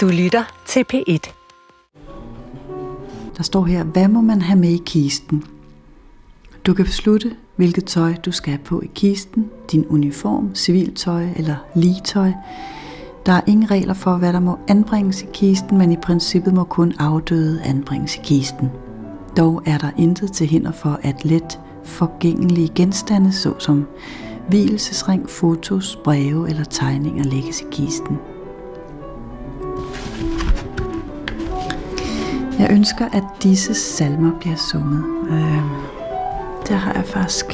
Du lytter til P1. Der står her, hvad må man have med i kisten? Du kan beslutte, hvilket tøj du skal have på i kisten, din uniform, civiltøj eller ligetøj. Der er ingen regler for, hvad der må anbringes i kisten, men i princippet må kun afdøde anbringes i kisten. Dog er der intet til hinder for, at let forgængelige genstande, såsom hvilesesring, fotos, breve eller tegninger lægges i kisten. Jeg ønsker, at disse salmer bliver sunget. Øh, det har jeg faktisk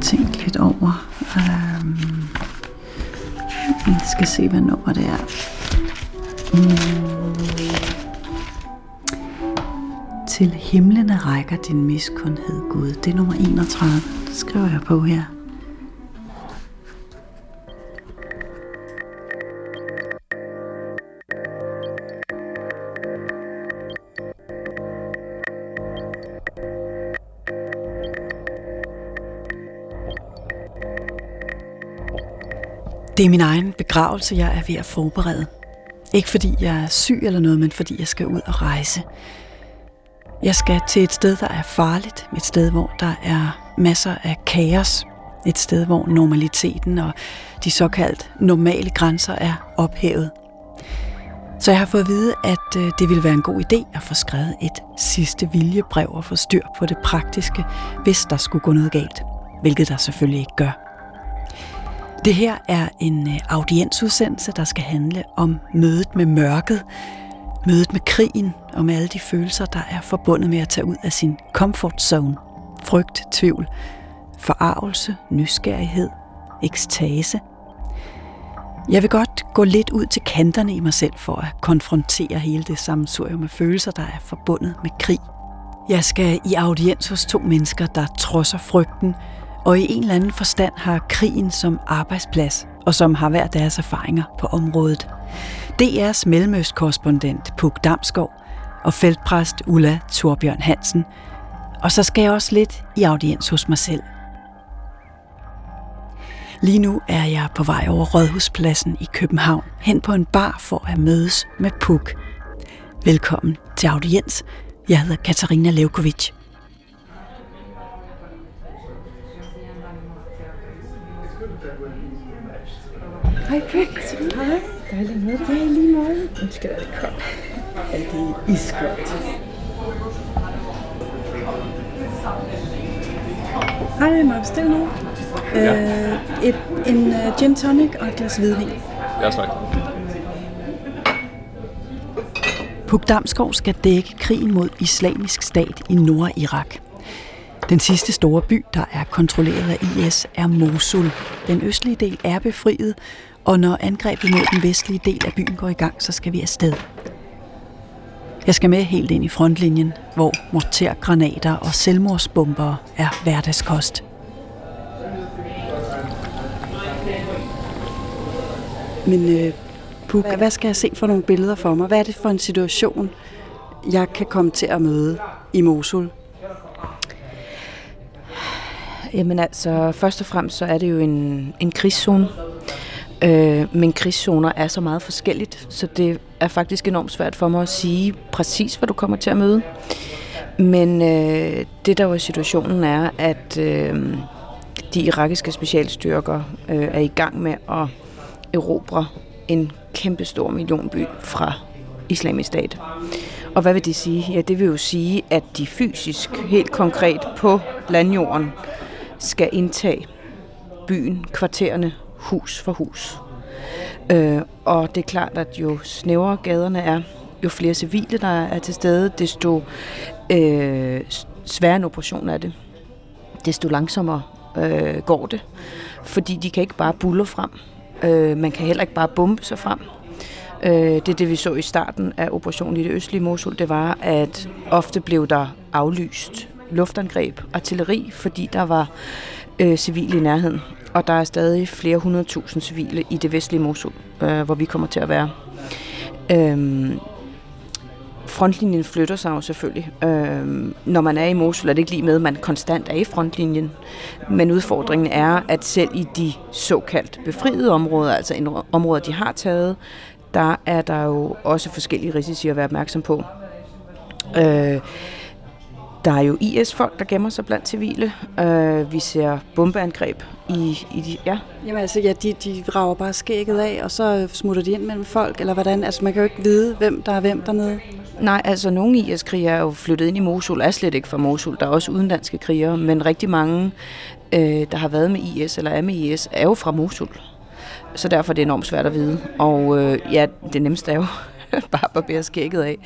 tænkt lidt over. Øh, jeg skal se, hvad nummer det er. Mm. Til himlene rækker din miskundhed, Gud. Det er nummer 31. Det skriver jeg på her. Det er min egen begravelse, jeg er ved at forberede. Ikke fordi jeg er syg eller noget, men fordi jeg skal ud og rejse. Jeg skal til et sted, der er farligt. Et sted, hvor der er masser af kaos. Et sted, hvor normaliteten og de såkaldt normale grænser er ophævet. Så jeg har fået at vide, at øh, det ville være en god idé at få skrevet et sidste viljebrev og få styr på det praktiske, hvis der skulle gå noget galt. Hvilket der selvfølgelig ikke gør. Det her er en øh, audiensudsendelse, der skal handle om mødet med mørket, mødet med krigen og med alle de følelser, der er forbundet med at tage ud af sin comfort zone. Frygt, tvivl, forarvelse, nysgerrighed, ekstase. Jeg vil godt gå lidt ud til kanterne i mig selv for at konfrontere hele det sammensurium med følelser, der er forbundet med krig. Jeg skal i audiens hos to mennesker, der trodser frygten, og i en eller anden forstand har krigen som arbejdsplads, og som har hver deres erfaringer på området. DR's mellemøstkorrespondent Puk Damskov og feltpræst Ulla Torbjørn Hansen. Og så skal jeg også lidt i audiens hos mig selv. Lige nu er jeg på vej over Rådhuspladsen i København, hen på en bar for at mødes med Puk. Velkommen til audiens. Jeg hedder Katarina Levkovic. Hej Puk. Hej. Dejligt med dig. Ja, lige måde. Nu skal det koldt. Ja, det er iskoldt. Hej, må jeg bestille noget? Ja. Øh, et, en uh, gin tonic og et glas hvidvin. Ja, tak. Puk Damskov skal dække krigen mod islamisk stat i Nordirak. Den sidste store by, der er kontrolleret af IS, er Mosul. Den østlige del er befriet, og når angrebet mod den vestlige del af byen går i gang, så skal vi afsted. Jeg skal med helt ind i frontlinjen, hvor mortergranater og selvmordsbomber er hverdagskost. Men øh, Puk, hvad skal jeg se for nogle billeder for mig? Hvad er det for en situation, jeg kan komme til at møde i Mosul? Jamen altså, først og fremmest så er det jo en, en krigszone. Øh, men krigszoner er så meget forskelligt, så det er faktisk enormt svært for mig at sige præcis, hvad du kommer til at møde. Men øh, det der jo er situationen er, at øh, de irakiske specialstyrker øh, er i gang med at erobre en kæmpestor millionby fra islamisk stat. Og hvad vil det sige? Ja, det vil jo sige, at de fysisk, helt konkret på landjorden, skal indtage byen, kvartererne, hus for hus. Øh, og det er klart, at jo snævere gaderne er, jo flere civile, der er til stede, desto øh, sværere en operation er det. Desto langsommere øh, går det, fordi de kan ikke bare bulle frem. Øh, man kan heller ikke bare bombe sig frem. Øh, det er det, vi så i starten af operationen i det østlige Mosul. Det var, at ofte blev der aflyst luftangreb, artilleri, fordi der var øh, civile i nærheden. Og der er stadig flere hundredtusind civile i det vestlige Mosul, øh, hvor vi kommer til at være. Øhm, frontlinjen flytter sig jo selvfølgelig. Øhm, når man er i Mosul, er det ikke lige med, at man konstant er i frontlinjen. Men udfordringen er, at selv i de såkaldt befriede områder, altså områder, de har taget, der er der jo også forskellige risici at være opmærksom på. Øh, der er jo IS-folk, der gemmer sig blandt civile. Øh, vi ser bombeangreb i, i de... Ja. Jamen altså, ja, de, de rager bare skægget af, og så smutter de ind mellem folk, eller hvordan? Altså, man kan jo ikke vide, hvem der er hvem dernede. Nej, altså nogle IS-krigere er jo flyttet ind i Mosul, er slet ikke fra Mosul. Der er også udenlandske krigere, men rigtig mange, øh, der har været med IS eller er med IS, er jo fra Mosul. Så derfor er det enormt svært at vide. Og øh, ja, det nemmeste er jo bare at barbere skægget af.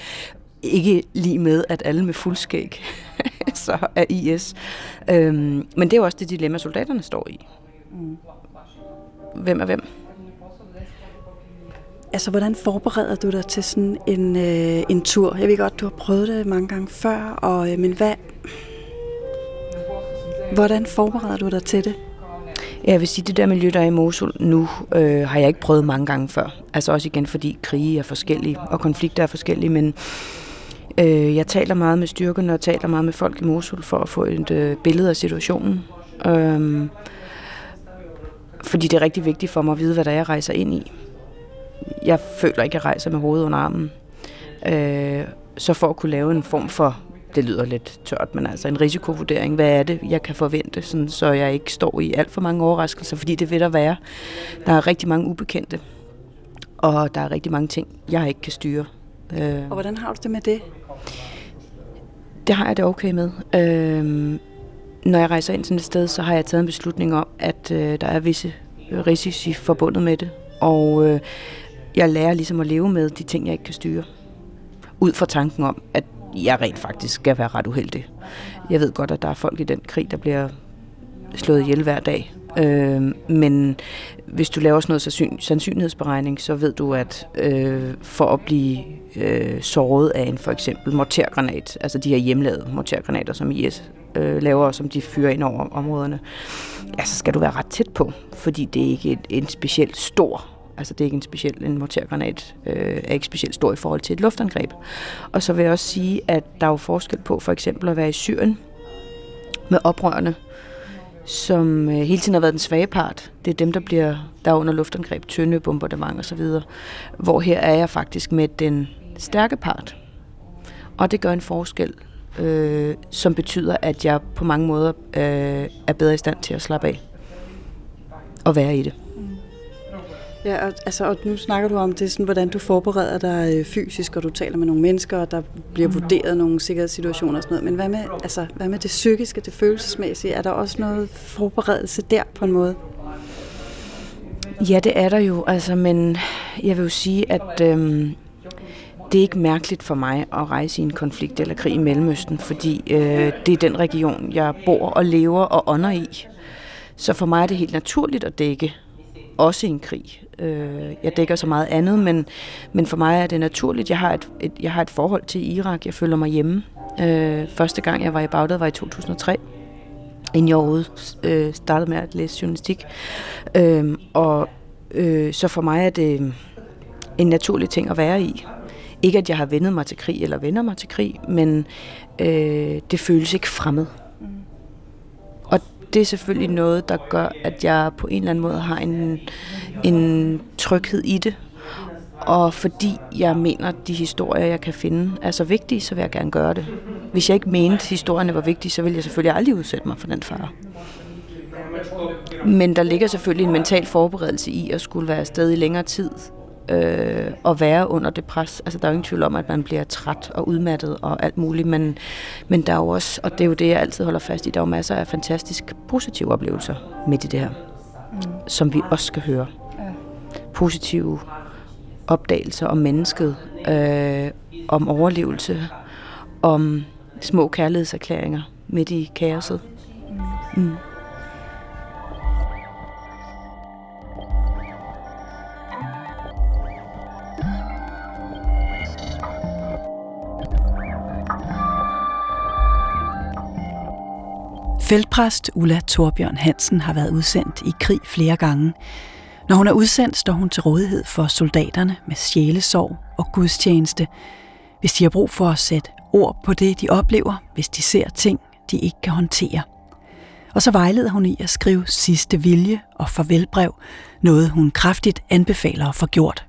Ikke lige med, at alle med fuld skæg så er IS. Øhm, men det er jo også det dilemma, soldaterne står i. Mm. Hvem er hvem? Altså, hvordan forbereder du dig til sådan en, øh, en tur? Jeg ved godt, du har prøvet det mange gange før, og, øh, men hvad, hvordan forbereder du dig til det? Ja, jeg vil sige, det der miljø, der er i Mosul nu, øh, har jeg ikke prøvet mange gange før. Altså også igen, fordi krige er forskellige, og konflikter er forskellige, men øh, jeg taler meget med styrkerne og taler meget med folk i Mosul for at få et øh, billede af situationen. Øh, fordi det er rigtig vigtigt for mig at vide, hvad der er, jeg rejser ind i. Jeg føler ikke, at jeg rejser med hovedet under armen. Øh, så for at kunne lave en form for det lyder lidt tørt, men altså en risikovurdering. Hvad er det, jeg kan forvente, sådan, så jeg ikke står i alt for mange overraskelser, fordi det vil der være. Der er rigtig mange ubekendte, og der er rigtig mange ting, jeg ikke kan styre. Øh, og hvordan har du det med det? Det har jeg det okay med. Øh, når jeg rejser ind sådan et sted, så har jeg taget en beslutning om, at øh, der er visse risici forbundet med det. Og øh, jeg lærer ligesom at leve med de ting, jeg ikke kan styre. Ud fra tanken om, at jeg rent faktisk skal være ret uheldig. Jeg ved godt, at der er folk i den krig, der bliver slået ihjel hver dag. Øh, men hvis du laver sådan noget sandsynlighedsberegning, så ved du, at øh, for at blive øh, såret af en for eksempel mortergranat, altså de her hjemlavede mortergranater, som IS øh, laver, som de fyrer ind over områderne, ja, så skal du være ret tæt på, fordi det er ikke et, en specielt stor Altså det er ikke en speciel, en mortergranat øh, er ikke specielt stor i forhold til et luftangreb. Og så vil jeg også sige, at der er jo forskel på for eksempel at være i Syrien med oprørende, som øh, hele tiden har været den svage part. Det er dem, der bliver der er under luftangreb, tynde, bombardement osv. Hvor her er jeg faktisk med den stærke part. Og det gør en forskel, øh, som betyder, at jeg på mange måder øh, er bedre i stand til at slappe af og være i det. Ja, og, altså, og nu snakker du om det, sådan, hvordan du forbereder dig øh, fysisk, og du taler med nogle mennesker, og der bliver vurderet nogle sikkerhedssituationer og sådan noget. Men hvad med, altså, hvad med det psykiske, det følelsesmæssige? Er der også noget forberedelse der på en måde? Ja, det er der jo, altså, men jeg vil jo sige, at øhm, det er ikke mærkeligt for mig at rejse i en konflikt eller krig i Mellemøsten, fordi øh, det er den region, jeg bor og lever og ånder i. Så for mig er det helt naturligt at dække også en krig. Øh, jeg dækker så meget andet, men, men for mig er det naturligt. Jeg har et, et, jeg har et forhold til Irak. Jeg føler mig hjemme. Øh, første gang, jeg var i Bagdad, var i 2003 inden jeg overhovedet øh, startede med at læse journalistik. Øh, og øh, så for mig er det en naturlig ting at være i. Ikke at jeg har vendet mig til krig eller vender mig til krig, men øh, det føles ikke fremmed det er selvfølgelig noget, der gør, at jeg på en eller anden måde har en, en tryghed i det. Og fordi jeg mener, at de historier, jeg kan finde, er så vigtige, så vil jeg gerne gøre det. Hvis jeg ikke mente, at historierne var vigtige, så ville jeg selvfølgelig aldrig udsætte mig for den fare. Men der ligger selvfølgelig en mental forberedelse i at skulle være afsted i længere tid, øh, at være under det pres. Altså, der er jo ingen tvivl om, at man bliver træt og udmattet og alt muligt, men, men der er jo også, og det er jo det, jeg altid holder fast i, der er jo masser af fantastisk positive oplevelser midt i det her, mm. som vi også skal høre. Ja. Positive opdagelser om mennesket, øh, om overlevelse, om små kærlighedserklæringer midt i kaoset. Mm. Feltpræst Ulla Torbjørn Hansen har været udsendt i krig flere gange. Når hun er udsendt, står hun til rådighed for soldaterne med sjælesorg og gudstjeneste, hvis de har brug for at sætte ord på det, de oplever, hvis de ser ting, de ikke kan håndtere. Og så vejleder hun i at skrive sidste vilje og farvelbrev, noget hun kraftigt anbefaler at få gjort.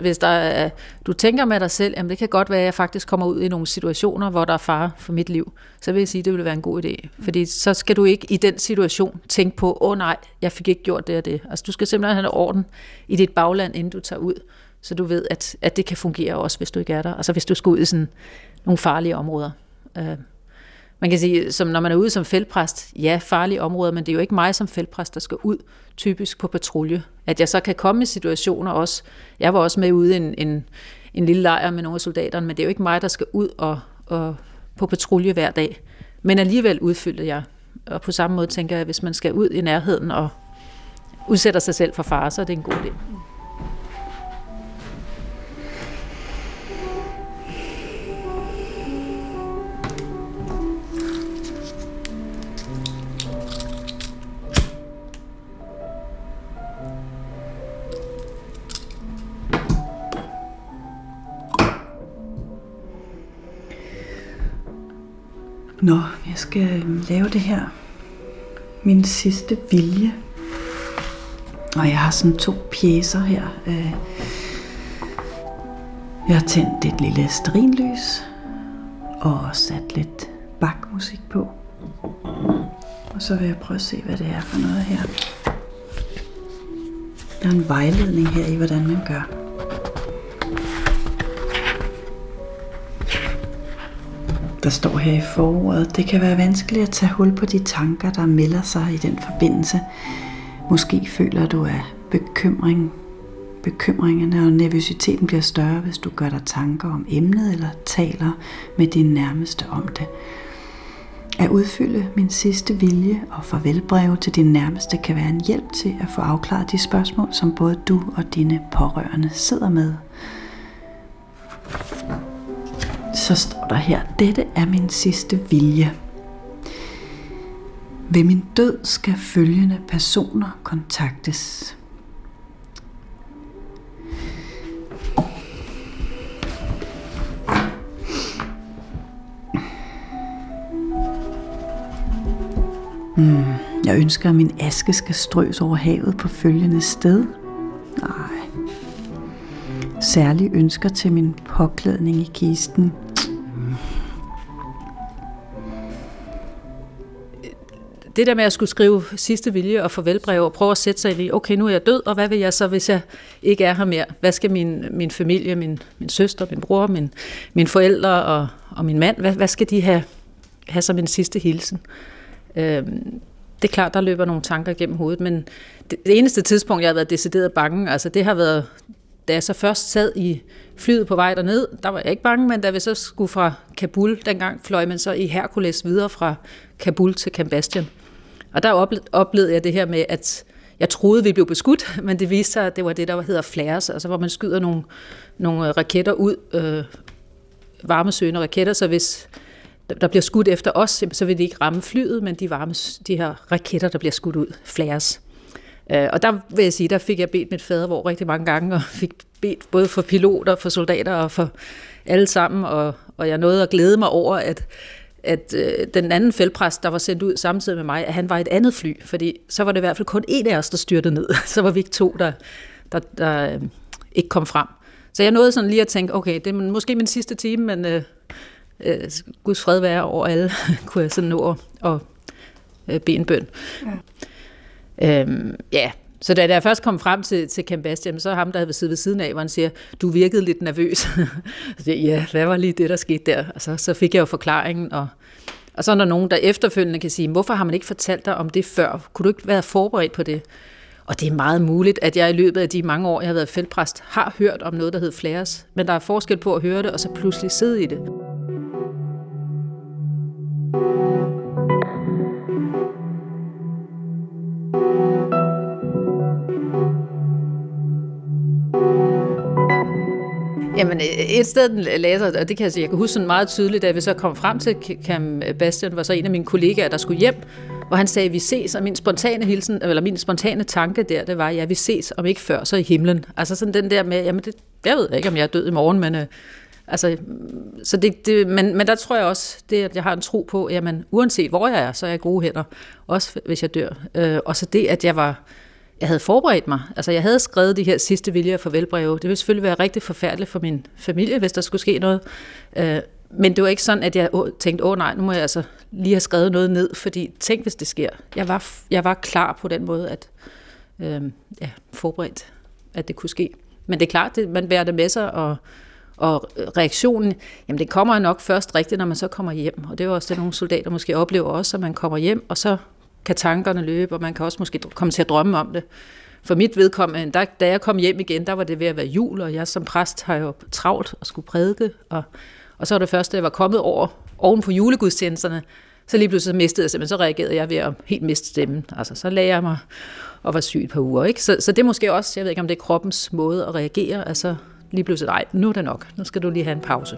Hvis der er, du tænker med dig selv, at det kan godt være, at jeg faktisk kommer ud i nogle situationer, hvor der er fare for mit liv, så vil jeg sige, at det vil være en god idé. Fordi så skal du ikke i den situation tænke på, åh oh, nej, jeg fik ikke gjort det og det. Altså du skal simpelthen have orden i dit bagland, inden du tager ud, så du ved, at, at det kan fungere også, hvis du ikke er der. Altså hvis du skal ud i sådan nogle farlige områder. Øh, man kan sige, som når man er ude som feltpræst, ja, farlige områder, men det er jo ikke mig som feltpræst, der skal ud typisk på patrulje. At jeg så kan komme i situationer også. Jeg var også med ude i en, en, en lille lejr med nogle af soldaterne, men det er jo ikke mig, der skal ud og, og på patrulje hver dag. Men alligevel udfyldte jeg. Og på samme måde tænker jeg, at hvis man skal ud i nærheden og udsætter sig selv for fare, så er det en god idé. Jeg skal øhm, lave det her. Min sidste vilje. Og jeg har sådan to pjæser her. Øh. Jeg har tændt et lille sterinlys og sat lidt bakmusik på. Og så vil jeg prøve at se, hvad det er for noget her. Der er en vejledning her i, hvordan man gør. Der står her i foråret, det kan være vanskeligt at tage hul på de tanker, der melder sig i den forbindelse. Måske føler du, at bekymring, bekymringerne og nervøsiteten bliver større, hvis du gør dig tanker om emnet eller taler med din nærmeste om det. At udfylde min sidste vilje og farvelbreve til din nærmeste kan være en hjælp til at få afklaret de spørgsmål, som både du og dine pårørende sidder med så står der her, dette er min sidste vilje. Ved min død skal følgende personer kontaktes. Hmm, jeg ønsker, at min aske skal strøs over havet på følgende sted. Nej. Særlige ønsker til min påklædning i kisten. Det der med at skulle skrive sidste vilje og farvelbrev og prøve at sætte sig ind i, okay, nu er jeg død, og hvad vil jeg så, hvis jeg ikke er her mere? Hvad skal min, min familie, min, min søster, min bror, min, mine forældre og, og min mand, hvad, hvad skal de have, have som en sidste hilsen? Øhm, det er klart, der løber nogle tanker gennem hovedet, men det, det eneste tidspunkt, jeg har været decideret bange, altså det har været, da jeg så først sad i flyet på vej derned, der var jeg ikke bange, men da vi så skulle fra Kabul, dengang fløj man så i Hercules videre fra Kabul til Camp og der oplevede jeg det her med, at jeg troede, vi blev beskudt, men det viste sig, at det var det, der hedder flares, altså hvor man skyder nogle, nogle øh, raketter ud, øh, varmesøgende raketter, så hvis der bliver skudt efter os, så vil de ikke ramme flyet, men de, varme, de her raketter, der bliver skudt ud, flares. Øh, og der vil jeg sige, der fik jeg bedt mit fadervor rigtig mange gange, og fik bedt både for piloter, for soldater og for alle sammen, og, og jeg nåede at glæde mig over, at at øh, den anden feltpræst, der var sendt ud samtidig med mig, at han var et andet fly, fordi så var det i hvert fald kun en af os, der styrtede ned. Så var vi ikke to, der, der, der øh, ikke kom frem. Så jeg nåede sådan lige at tænke, okay, det er måske min sidste time, men øh, øh, Guds fred være over alle, kunne jeg sådan nå at, at øh, bede en bøn. Ja. Øhm, ja, så da jeg først kom frem til, til Camp Bastian, så ham, der havde siddet ved siden af, hvor han siger, du virkede lidt nervøs. så siger, ja, hvad var lige det, der skete der? Og så, så fik jeg jo forklaringen, og, og så er der nogen, der efterfølgende kan sige, hvorfor har man ikke fortalt dig om det før? Kunne du ikke være forberedt på det? Og det er meget muligt, at jeg i løbet af de mange år, jeg har været feltpræst, har hørt om noget, der hed flares. Men der er forskel på at høre det, og så pludselig sidde i det. Jamen, et sted den læser, og det kan jeg sige, jeg kan huske sådan meget tydeligt, da vi så kom frem til Cam Bastian, var så en af mine kollegaer, der skulle hjem, hvor han sagde, vi ses, og min spontane hilsen, eller min spontane tanke der, det var, ja, vi ses, om ikke før, så i himlen. Altså sådan den der med, jamen det, jeg ved ikke, om jeg er død i morgen, men øh, altså, så det, det, men, men der tror jeg også, det, at jeg har en tro på, jamen uanset hvor jeg er, så er jeg gode hænder, også hvis jeg dør. Øh, og så det, at jeg var jeg havde forberedt mig. Altså, jeg havde skrevet de her sidste vilje og farvelbreve. Det ville selvfølgelig være rigtig forfærdeligt for min familie, hvis der skulle ske noget. Øh, men det var ikke sådan, at jeg tænkte, åh nej, nu må jeg altså lige have skrevet noget ned, fordi tænk, hvis det sker. Jeg var, jeg var klar på den måde, at øh, ja, forberedt, at det kunne ske. Men det er klart, at man bærer det med sig, og, og reaktionen, jamen det kommer nok først rigtigt, når man så kommer hjem. Og det er også det, nogle soldater måske oplever også, at man kommer hjem, og så kan tankerne løbe, og man kan også måske komme til at drømme om det. For mit vedkommende, der, da jeg kom hjem igen, der var det ved at være jul, og jeg som præst har jo travlt og skulle prædike, og, og så var det første, jeg var kommet over oven på julegudstjenesterne, så lige pludselig mistede jeg simpelthen, så reagerede jeg ved at helt miste stemmen. Altså, så lagde jeg mig og var syg et par uger. Ikke? Så, så det er måske også, jeg ved ikke, om det er kroppens måde at reagere. Altså, lige pludselig, nej, nu er det nok. Nu skal du lige have en pause.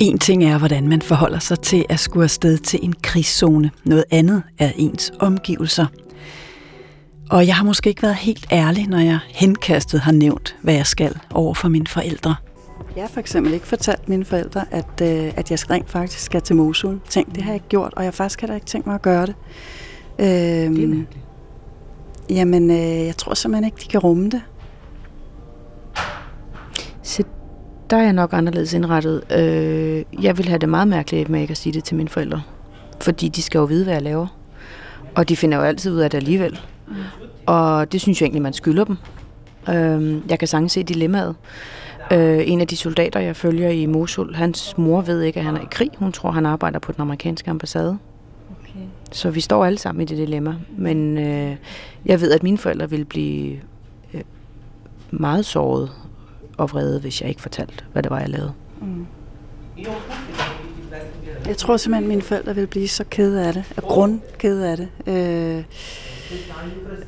En ting er, hvordan man forholder sig til at skulle afsted til en krigszone. Noget andet er ens omgivelser. Og jeg har måske ikke været helt ærlig, når jeg henkastet har nævnt, hvad jeg skal over for mine forældre. Jeg har for eksempel ikke fortalt mine forældre, at, øh, at jeg rent faktisk skal til Mosul. Tænk, det har jeg ikke gjort, og jeg faktisk heller ikke tænkt mig at gøre det. Øhm, det jamen, øh, jeg tror simpelthen ikke, de kan rumme det. Så der er jeg nok anderledes indrettet. Øh, jeg vil have det meget mærkeligt med ikke at sige det til mine forældre. Fordi de skal jo vide, hvad jeg laver. Og de finder jo altid ud af det alligevel. Mm. Og det synes jeg egentlig, man skylder dem. Øh, jeg kan sagtens se dilemmaet. Øh, en af de soldater, jeg følger i Mosul, hans mor ved ikke, at han er i krig. Hun tror, han arbejder på den amerikanske ambassade. Okay. Så vi står alle sammen i det dilemma. Men øh, jeg ved, at mine forældre vil blive øh, meget såret og vrede, hvis jeg ikke fortalte, hvad det var, jeg lavede. Mm. Jeg tror simpelthen, at mine forældre vil blive så kede af det, og grundkede af det. Øh,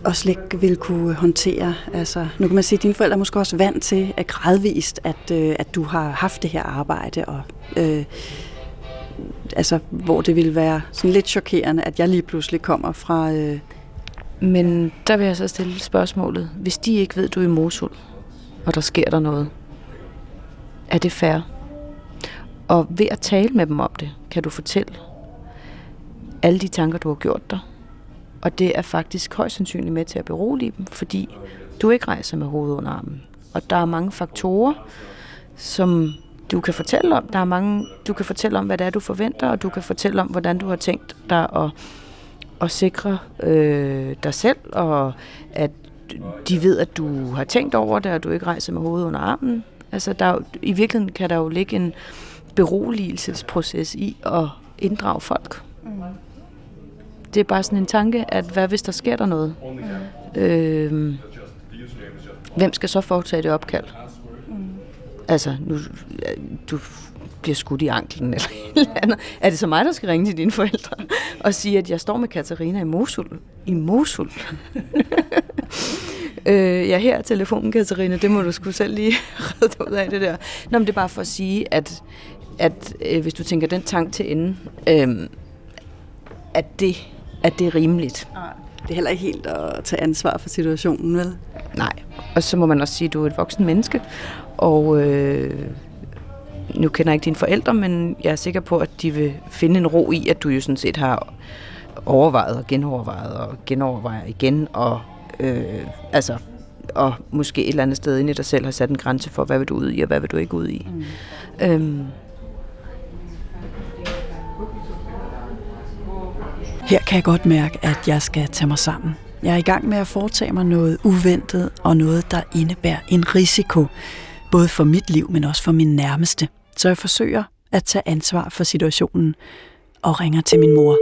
og slet ikke vil kunne håndtere. Altså, nu kan man sige, at dine forældre er måske også vant til at gradvist, at, øh, at du har haft det her arbejde, og øh, altså, hvor det ville være sådan lidt chokerende, at jeg lige pludselig kommer fra... Øh... Men der vil jeg så stille spørgsmålet. Hvis de ikke ved, du er i Mosul, og der sker der noget. Er det fair? Og ved at tale med dem om det, kan du fortælle alle de tanker, du har gjort dig. Og det er faktisk højst sandsynligt med til at berolige dem, fordi du ikke rejser med hovedet under armen. Og der er mange faktorer, som du kan fortælle om. Der er mange, du kan fortælle om, hvad det er, du forventer, og du kan fortælle om, hvordan du har tænkt dig at, at sikre øh, dig selv, og at de ved, at du har tænkt over det, og du ikke rejser med hovedet under armen. Altså, der, i virkeligheden kan der jo ligge en beroligelsesproces i at inddrage folk. Mm. Det er bare sådan en tanke, at hvad hvis der sker der noget? Mm. Øh, hvem skal så foretage det opkald? Mm. Altså, nu, du bliver skudt i anklen eller et eller andet. Er det så mig, der skal ringe til dine forældre og sige, at jeg står med Katarina i Mosul? I Mosul? øh, ja, her er telefonen, Katarina. Det må du skulle selv lige redde ud af det der. Nå, men det er bare for at sige, at, at øh, hvis du tænker den tank til ende, øh, at, det, at det er rimeligt. Det er heller ikke helt at tage ansvar for situationen, vel? Nej, og så må man også sige, at du er et voksen menneske, og øh, nu kender jeg ikke dine forældre, men jeg er sikker på, at de vil finde en ro i, at du jo sådan set har overvejet og genovervejet og genovervejer igen, og øh, altså og måske et eller andet sted inde i dig selv har sat en grænse for, hvad vil du ud i, og hvad vil du ikke ud i. Mm. Øhm. Her kan jeg godt mærke, at jeg skal tage mig sammen. Jeg er i gang med at foretage mig noget uventet, og noget, der indebærer en risiko, både for mit liv, men også for min nærmeste. Så jeg forsøger at tage ansvar for situationen og ringer til min mor.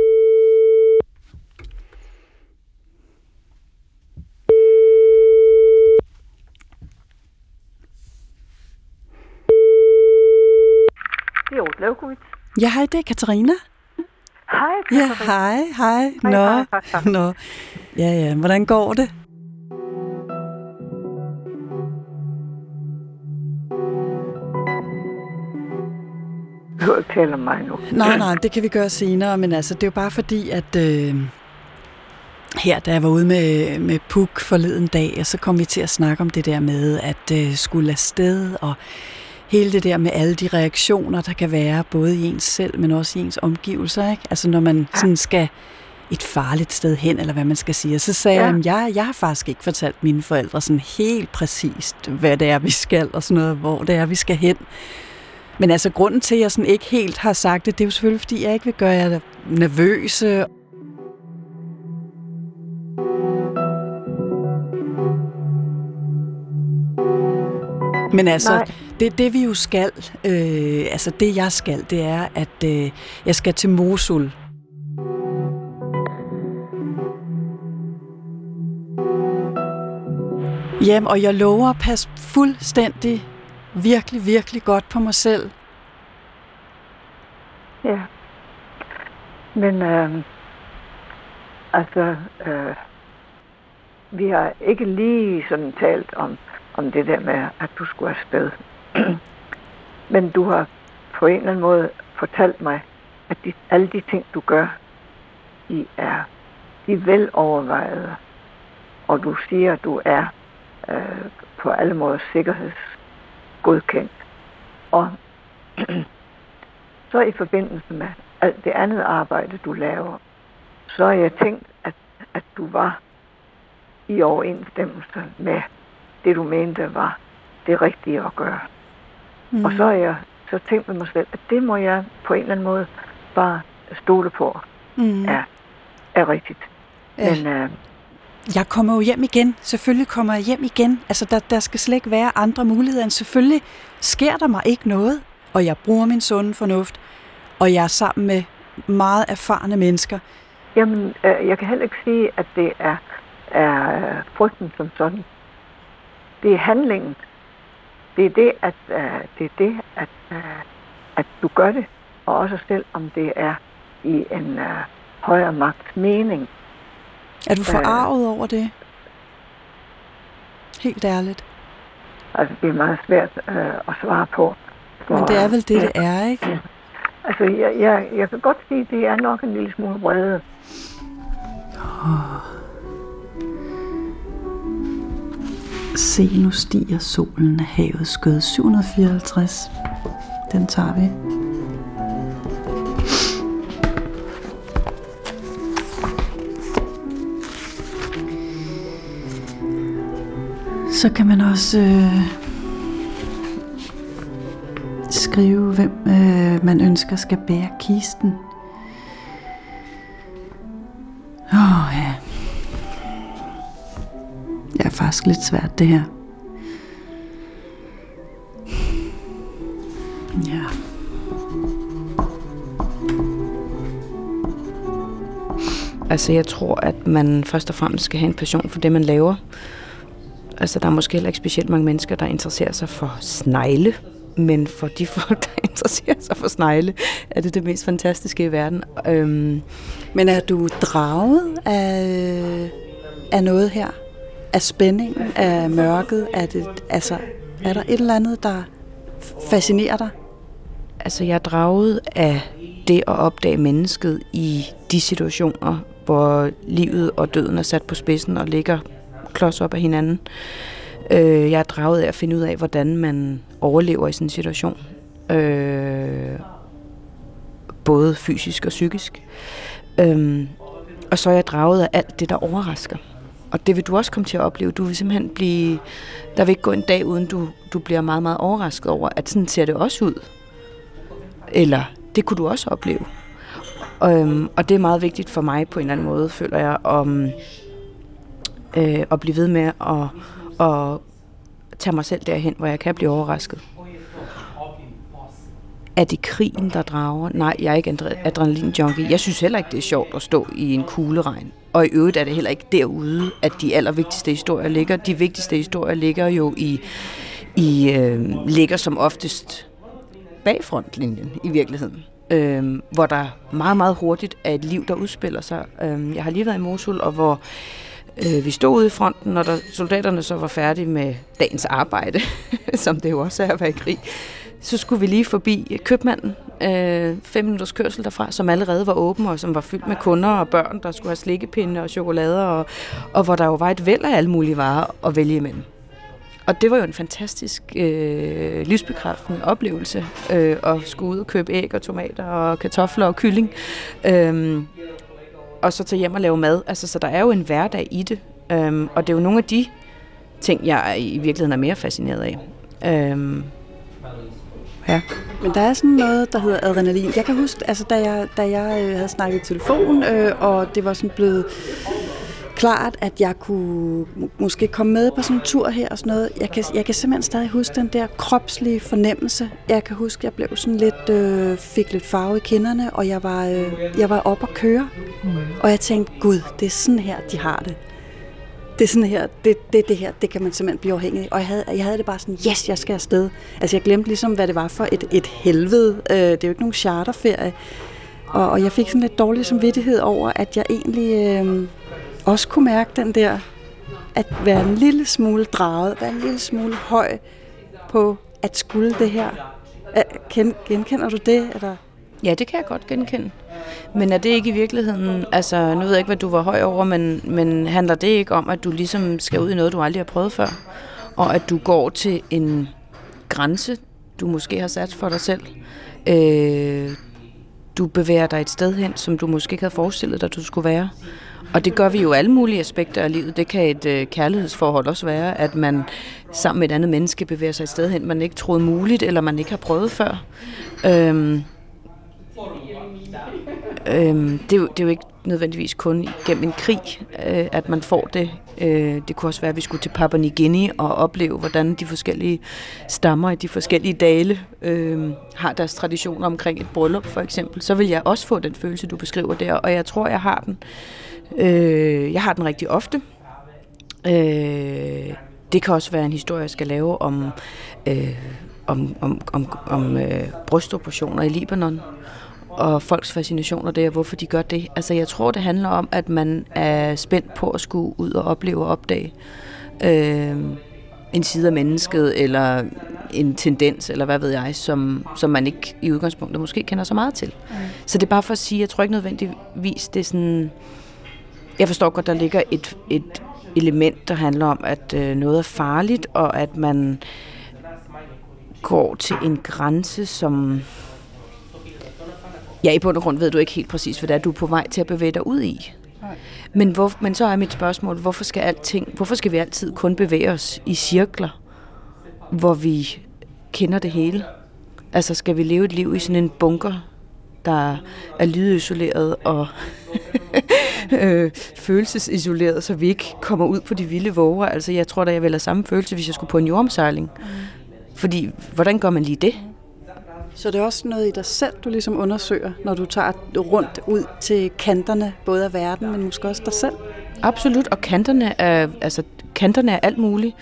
Det er Oslo Ja, hej, det er Katarina. Hej, Katarina. Ja, hej, hej. Hej, Nå, hej, hej, hej. Nå. Ja, ja, hvordan går det? Om mig nu. Nej, nej, det kan vi gøre senere, men altså, det er jo bare fordi, at, øh, her, da jeg var ude med, med Puk forleden dag, og så kom vi til at snakke om det der med at øh, skulle afsted, og hele det der med alle de reaktioner, der kan være, både i ens selv, men også i ens omgivelser. Ikke? Altså når man sådan skal et farligt sted hen, eller hvad man skal sige. Og så sagde ja. jeg, at jeg, jeg har faktisk ikke fortalt mine forældre sådan helt præcist, hvad det er, vi skal, og sådan noget, hvor det er, vi skal hen. Men altså, grunden til, at jeg sådan ikke helt har sagt det, det er jo selvfølgelig, fordi jeg ikke vil gøre jer nervøse. Men altså, det, det vi jo skal, øh, altså det jeg skal, det er, at øh, jeg skal til Mosul. Jamen, og jeg lover at passe fuldstændig, virkelig, virkelig godt på mig selv. Ja. Men øh, altså, øh, vi har ikke lige sådan talt om om det der med, at du skulle afsted. Men du har på en eller anden måde fortalt mig, at de, alle de ting, du gør, de er, de er velovervejede. Og du siger, at du er øh, på alle måder sikkerhedsgodkendt. Og så i forbindelse med alt det andet arbejde, du laver, så har jeg tænkt, at, at du var i overensstemmelse med det, du mente var det rigtige at gøre. Mm. Og så har jeg så tænkt med mig selv, at det må jeg på en eller anden måde bare stole på, mm. er, er rigtigt. Ja. Men, øh, jeg kommer jo hjem igen. Selvfølgelig kommer jeg hjem igen. Altså, der, der skal slet ikke være andre muligheder end selvfølgelig sker der mig ikke noget, og jeg bruger min sunde fornuft, og jeg er sammen med meget erfarne mennesker. Jamen, øh, jeg kan heller ikke sige, at det er, er frygten som sådan det er handlingen. Det er det, at, øh, det er det, at, øh, at du gør det, og også selv om det er i en øh, højere magt mening. Er du forarvet uh, over det? Helt ærligt. Altså, det er meget svært uh, at svare på. For, Men det er vel det, uh, det er, ikke? Ja. Altså, jeg, jeg, jeg kan godt sige, at det er nok en lille smule vrede. Oh. Se, nu stiger solen af havet skød 754. Den tager vi. Så kan man også øh, skrive, hvem øh, man ønsker skal bære kisten. Åh oh, ja er faktisk lidt svært, det her. Ja. Altså, jeg tror, at man først og fremmest skal have en passion for det, man laver. Altså, der er måske heller ikke specielt mange mennesker, der interesserer sig for snegle. Men for de folk, der interesserer sig for snegle, er det det mest fantastiske i verden. Øhm. Men er du draget af, af noget her? af spændingen, af mørket? Er, det, altså, er der et eller andet, der fascinerer dig? Altså, jeg er draget af det at opdage mennesket i de situationer, hvor livet og døden er sat på spidsen og ligger klods op af hinanden. Øh, jeg er draget af at finde ud af, hvordan man overlever i sådan en situation. Øh, både fysisk og psykisk. Øh, og så er jeg draget af alt det, der overrasker. Og det vil du også komme til at opleve. Du vil simpelthen blive... Der vil ikke gå en dag, uden du, du bliver meget, meget overrasket over, at sådan ser det også ud. Eller det kunne du også opleve. Øhm, og det er meget vigtigt for mig på en eller anden måde, føler jeg, om øh, og blive ved med at, at tage mig selv derhen, hvor jeg kan blive overrasket. Er det krigen, der drager? Nej, jeg er ikke adrenalin-junkie. Jeg synes heller ikke, det er sjovt at stå i en kugleregn. Og i øvrigt er det heller ikke derude, at de allervigtigste historier ligger. De vigtigste historier ligger jo i, i øh, ligger som oftest bag frontlinjen i virkeligheden. Øh, hvor der meget, meget hurtigt er et liv, der udspiller sig. Øh, jeg har lige været i Mosul, og hvor øh, Øh, vi stod ude i fronten, og da soldaterne så var færdige med dagens arbejde, som det jo også er at være i krig, så skulle vi lige forbi købmanden, øh, fem minutters kørsel derfra, som allerede var åben, og som var fyldt med kunder og børn, der skulle have slikkepinde og chokolader, og, og hvor der jo var et væld af alle mulige varer at vælge imellem. Og det var jo en fantastisk øh, livsbekræftende oplevelse, øh, at skulle ud og købe æg og tomater og kartofler og kylling, øh, og så tage hjem og lave mad. Altså, så der er jo en hverdag i det, Øhm, og det er jo nogle af de ting, jeg i virkeligheden er mere fascineret af. Øhm, Ja. Men der er sådan noget, der hedder adrenalin. Jeg kan huske, altså, da jeg, da jeg øh, havde snakket i telefon, øh, og det var sådan blevet klart, at jeg kunne måske komme med på sådan en tur her og sådan noget. Jeg kan, jeg kan simpelthen stadig huske den der kropslige fornemmelse. Jeg kan huske, at jeg blev sådan lidt, øh, fik lidt farve i kinderne, og jeg var, øh, jeg var op at køre. Mm. Og jeg tænkte, gud, det er sådan her, de har det det er sådan her, det, det, det her, det kan man simpelthen blive afhængig af. Og jeg havde, jeg havde det bare sådan, yes, jeg skal afsted. Altså jeg glemte ligesom, hvad det var for et, et helvede. Øh, det er jo ikke nogen charterferie. Og, og jeg fik sådan lidt dårlig samvittighed over, at jeg egentlig øh, også kunne mærke den der, at være en lille smule draget, være en lille smule høj på at skulle det her. Genkender du det? Eller? Ja, det kan jeg godt genkende. Men er det ikke i virkeligheden, altså nu ved jeg ikke, hvad du var høj over, men, men handler det ikke om, at du ligesom skal ud i noget, du aldrig har prøvet før? Og at du går til en grænse, du måske har sat for dig selv? Øh, du bevæger dig et sted hen, som du måske ikke havde forestillet dig, du skulle være. Og det gør vi jo alle mulige aspekter af livet. Det kan et øh, kærlighedsforhold også være, at man sammen med et andet menneske bevæger sig et sted hen, man ikke troede muligt, eller man ikke har prøvet før. Øhm, Øhm, det, er jo, det er jo ikke nødvendigvis kun gennem en krig, øh, at man får det. Øh, det kunne også være, at vi skulle til Papua New Guinea og opleve, hvordan de forskellige stammer i de forskellige dale øh, har deres traditioner omkring et bryllup, for eksempel. Så vil jeg også få den følelse, du beskriver der, og jeg tror, jeg har den. Øh, jeg har den rigtig ofte. Øh, det kan også være en historie, jeg skal lave om, øh, om, om, om, om øh, brystoperationer i Libanon og folks fascinationer der, hvorfor de gør det. Altså jeg tror, det handler om, at man er spændt på at skulle ud og opleve og opdage øh, en side af mennesket, eller en tendens, eller hvad ved jeg, som, som man ikke i udgangspunktet måske kender så meget til. Mm. Så det er bare for at sige, jeg tror ikke nødvendigvis, det er sådan... Jeg forstår godt, der ligger et, et element, der handler om, at øh, noget er farligt, og at man går til en grænse, som Ja, i bund og grund ved du ikke helt præcis, hvad det er, du er på vej til at bevæge dig ud i. Men, hvor, men så er mit spørgsmål, hvorfor skal, alting, hvorfor skal vi altid kun bevæge os i cirkler, hvor vi kender det hele? Altså skal vi leve et liv i sådan en bunker, der er lydisoleret og øh, følelsesisoleret, så vi ikke kommer ud på de vilde våger. Altså jeg tror da, jeg vil have samme følelse, hvis jeg skulle på en jordomsejling. Fordi, hvordan gør man lige det? Så det er også noget i dig selv, du ligesom undersøger, når du tager rundt ud til kanterne, både af verden, men måske også dig selv? Absolut, og kanterne er, altså, kanterne er alt muligt.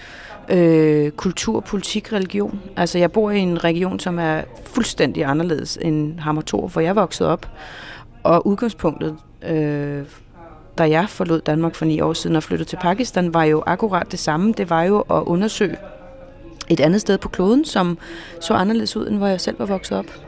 Øh, kultur, politik, religion. Altså jeg bor i en region, som er fuldstændig anderledes end Hammertor, hvor jeg voksede op. Og udgangspunktet, øh, da jeg forlod Danmark for ni år siden og flyttede til Pakistan, var jo akkurat det samme. Det var jo at undersøge et andet sted på kloden, som så anderledes ud, end hvor jeg selv var vokset op.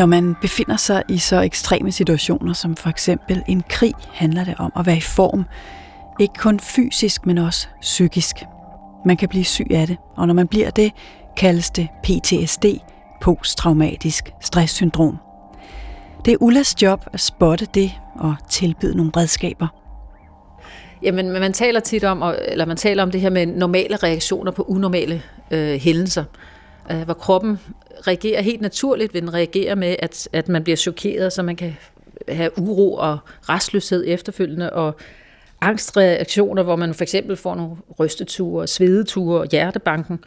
Når man befinder sig i så ekstreme situationer som for eksempel en krig, handler det om at være i form, ikke kun fysisk, men også psykisk. Man kan blive syg af det, og når man bliver det, kaldes det PTSD, posttraumatisk stresssyndrom. Det er Ullas job at spotte det og tilbyde nogle redskaber. Jamen, man taler tit om, eller man taler om det her med normale reaktioner på unormale øh, hændelser, øh, hvor kroppen reagerer helt naturligt, vil den reagere med, at, at man bliver chokeret, så man kan have uro og restløshed efterfølgende, og angstreaktioner, hvor man for eksempel får nogle rysteture, svedeture og hjertebanken.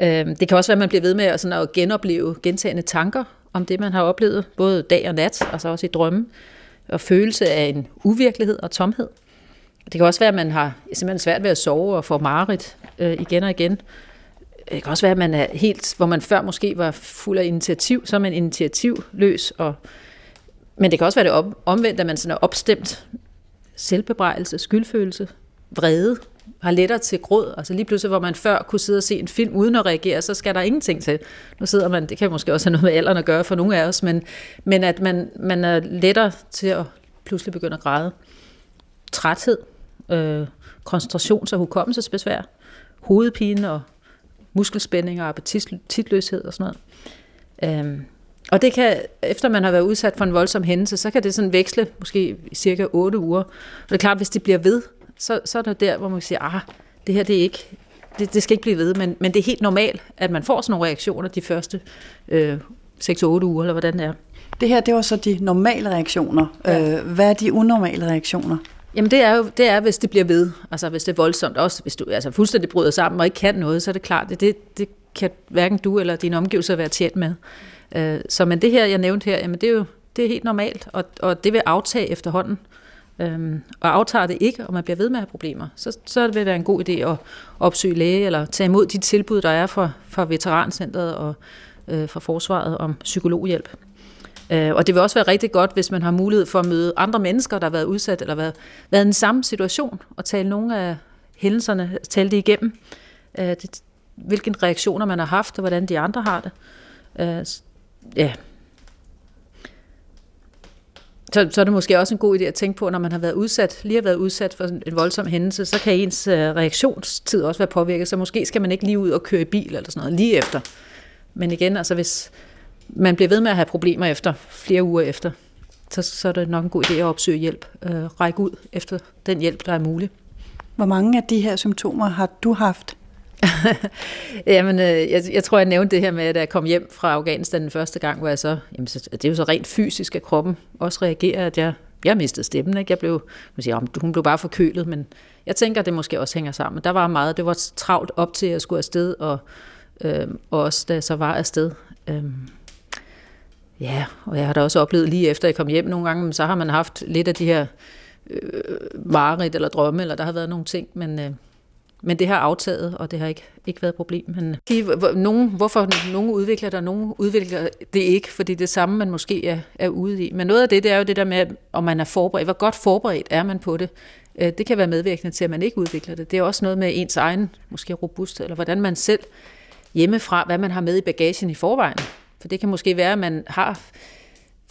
Øh, det kan også være, at man bliver ved med at, sådan at genopleve gentagende tanker om det, man har oplevet, både dag og nat, og så også i drømme, og følelse af en uvirkelighed og tomhed. Det kan også være, at man har simpelthen svært ved at sove og får mareridt øh, igen og igen. Det kan også være, at man er helt, hvor man før måske var fuld af initiativ, så er man initiativløs. Og, men det kan også være det omvendt, at man sådan er opstemt selvbebrejdelse, skyldfølelse, vrede, har lettere til gråd. Altså lige pludselig, hvor man før kunne sidde og se en film uden at reagere, så skal der ingenting til. Nu sidder man, det kan måske også have noget med alderen at gøre for nogle af os, men, men at man, man er lettere til at pludselig begynde at græde. Træthed, øh, koncentrations- og hukommelsesbesvær, hovedpine og muskelspændinger og appetitløshed og sådan noget. Øhm, og det kan, efter man har været udsat for en voldsom hændelse, så kan det sådan veksle måske i cirka 8 uger. Og det er klart, hvis det bliver ved, så, så er det der, hvor man siger, ah, det her det er ikke, det, det skal ikke blive ved, men, men det er helt normalt, at man får sådan nogle reaktioner de første øh, 6-8 uger, eller hvordan det er. Det her, det var så de normale reaktioner. Ja. Øh, hvad er de unormale reaktioner? Jamen det er jo, det er, hvis det bliver ved, altså hvis det er voldsomt, også hvis du altså fuldstændig bryder sammen og ikke kan noget, så er det klart, det, det, det kan hverken du eller dine omgivelser være tjent med. Øh, så men det her, jeg nævnte her, jamen det er jo det er helt normalt, og, og det vil aftage efterhånden. Øhm, og aftager det ikke, og man bliver ved med at have problemer, så, så vil det være en god idé at opsøge læge, eller tage imod de tilbud, der er fra, fra Veterancentret og øh, fra Forsvaret om psykologhjælp. Øh, og det vil også være rigtig godt, hvis man har mulighed for at møde andre mennesker, der har været udsat eller været, været i den samme situation, og tale nogle af hændelserne, tale det igennem. Øh, det, hvilke reaktioner man har haft, og hvordan de andre har det. Øh, ja. Så, så er det måske også en god idé at tænke på, når man har været udsat, lige har været udsat for en voldsom hændelse, så kan ens øh, reaktionstid også være påvirket, så måske skal man ikke lige ud og køre i bil eller sådan noget lige efter. Men igen, altså hvis, man bliver ved med at have problemer efter flere uger efter, så, så er det nok en god idé at opsøge hjælp. Øh, række ud efter den hjælp, der er mulig. Hvor mange af de her symptomer har du haft? jamen, øh, jeg, jeg tror, jeg nævnte det her med, at jeg kom hjem fra Afghanistan den første gang, hvor jeg så, jamen, så det er jo så rent fysisk, at kroppen også reagerer, at jeg, jeg mistede stemmen. Ikke? Jeg blev, man siger, hun blev bare forkølet, men jeg tænker, at det måske også hænger sammen. Der var meget, det var travlt op til, at jeg skulle afsted, og, øh, og også da jeg så var afsted. Øh, Ja, og jeg har da også oplevet lige efter jeg kom hjem nogle gange, så har man haft lidt af de her øh, mareridt eller drømme, eller der har været nogle ting, men, øh, men det har aftaget, og det har ikke, ikke været et problem. Men øh, nogen, hvorfor nogen udvikler det, og nogen udvikler det ikke, fordi det er samme, man måske er, er ude i. Men noget af det, det er jo det der med, om man er forberedt. Hvor godt forberedt er man på det? Øh, det kan være medvirkende til, at man ikke udvikler det. Det er også noget med ens egen, måske robust, eller hvordan man selv hjemmefra, hvad man har med i bagagen i forvejen. For det kan måske være, at man har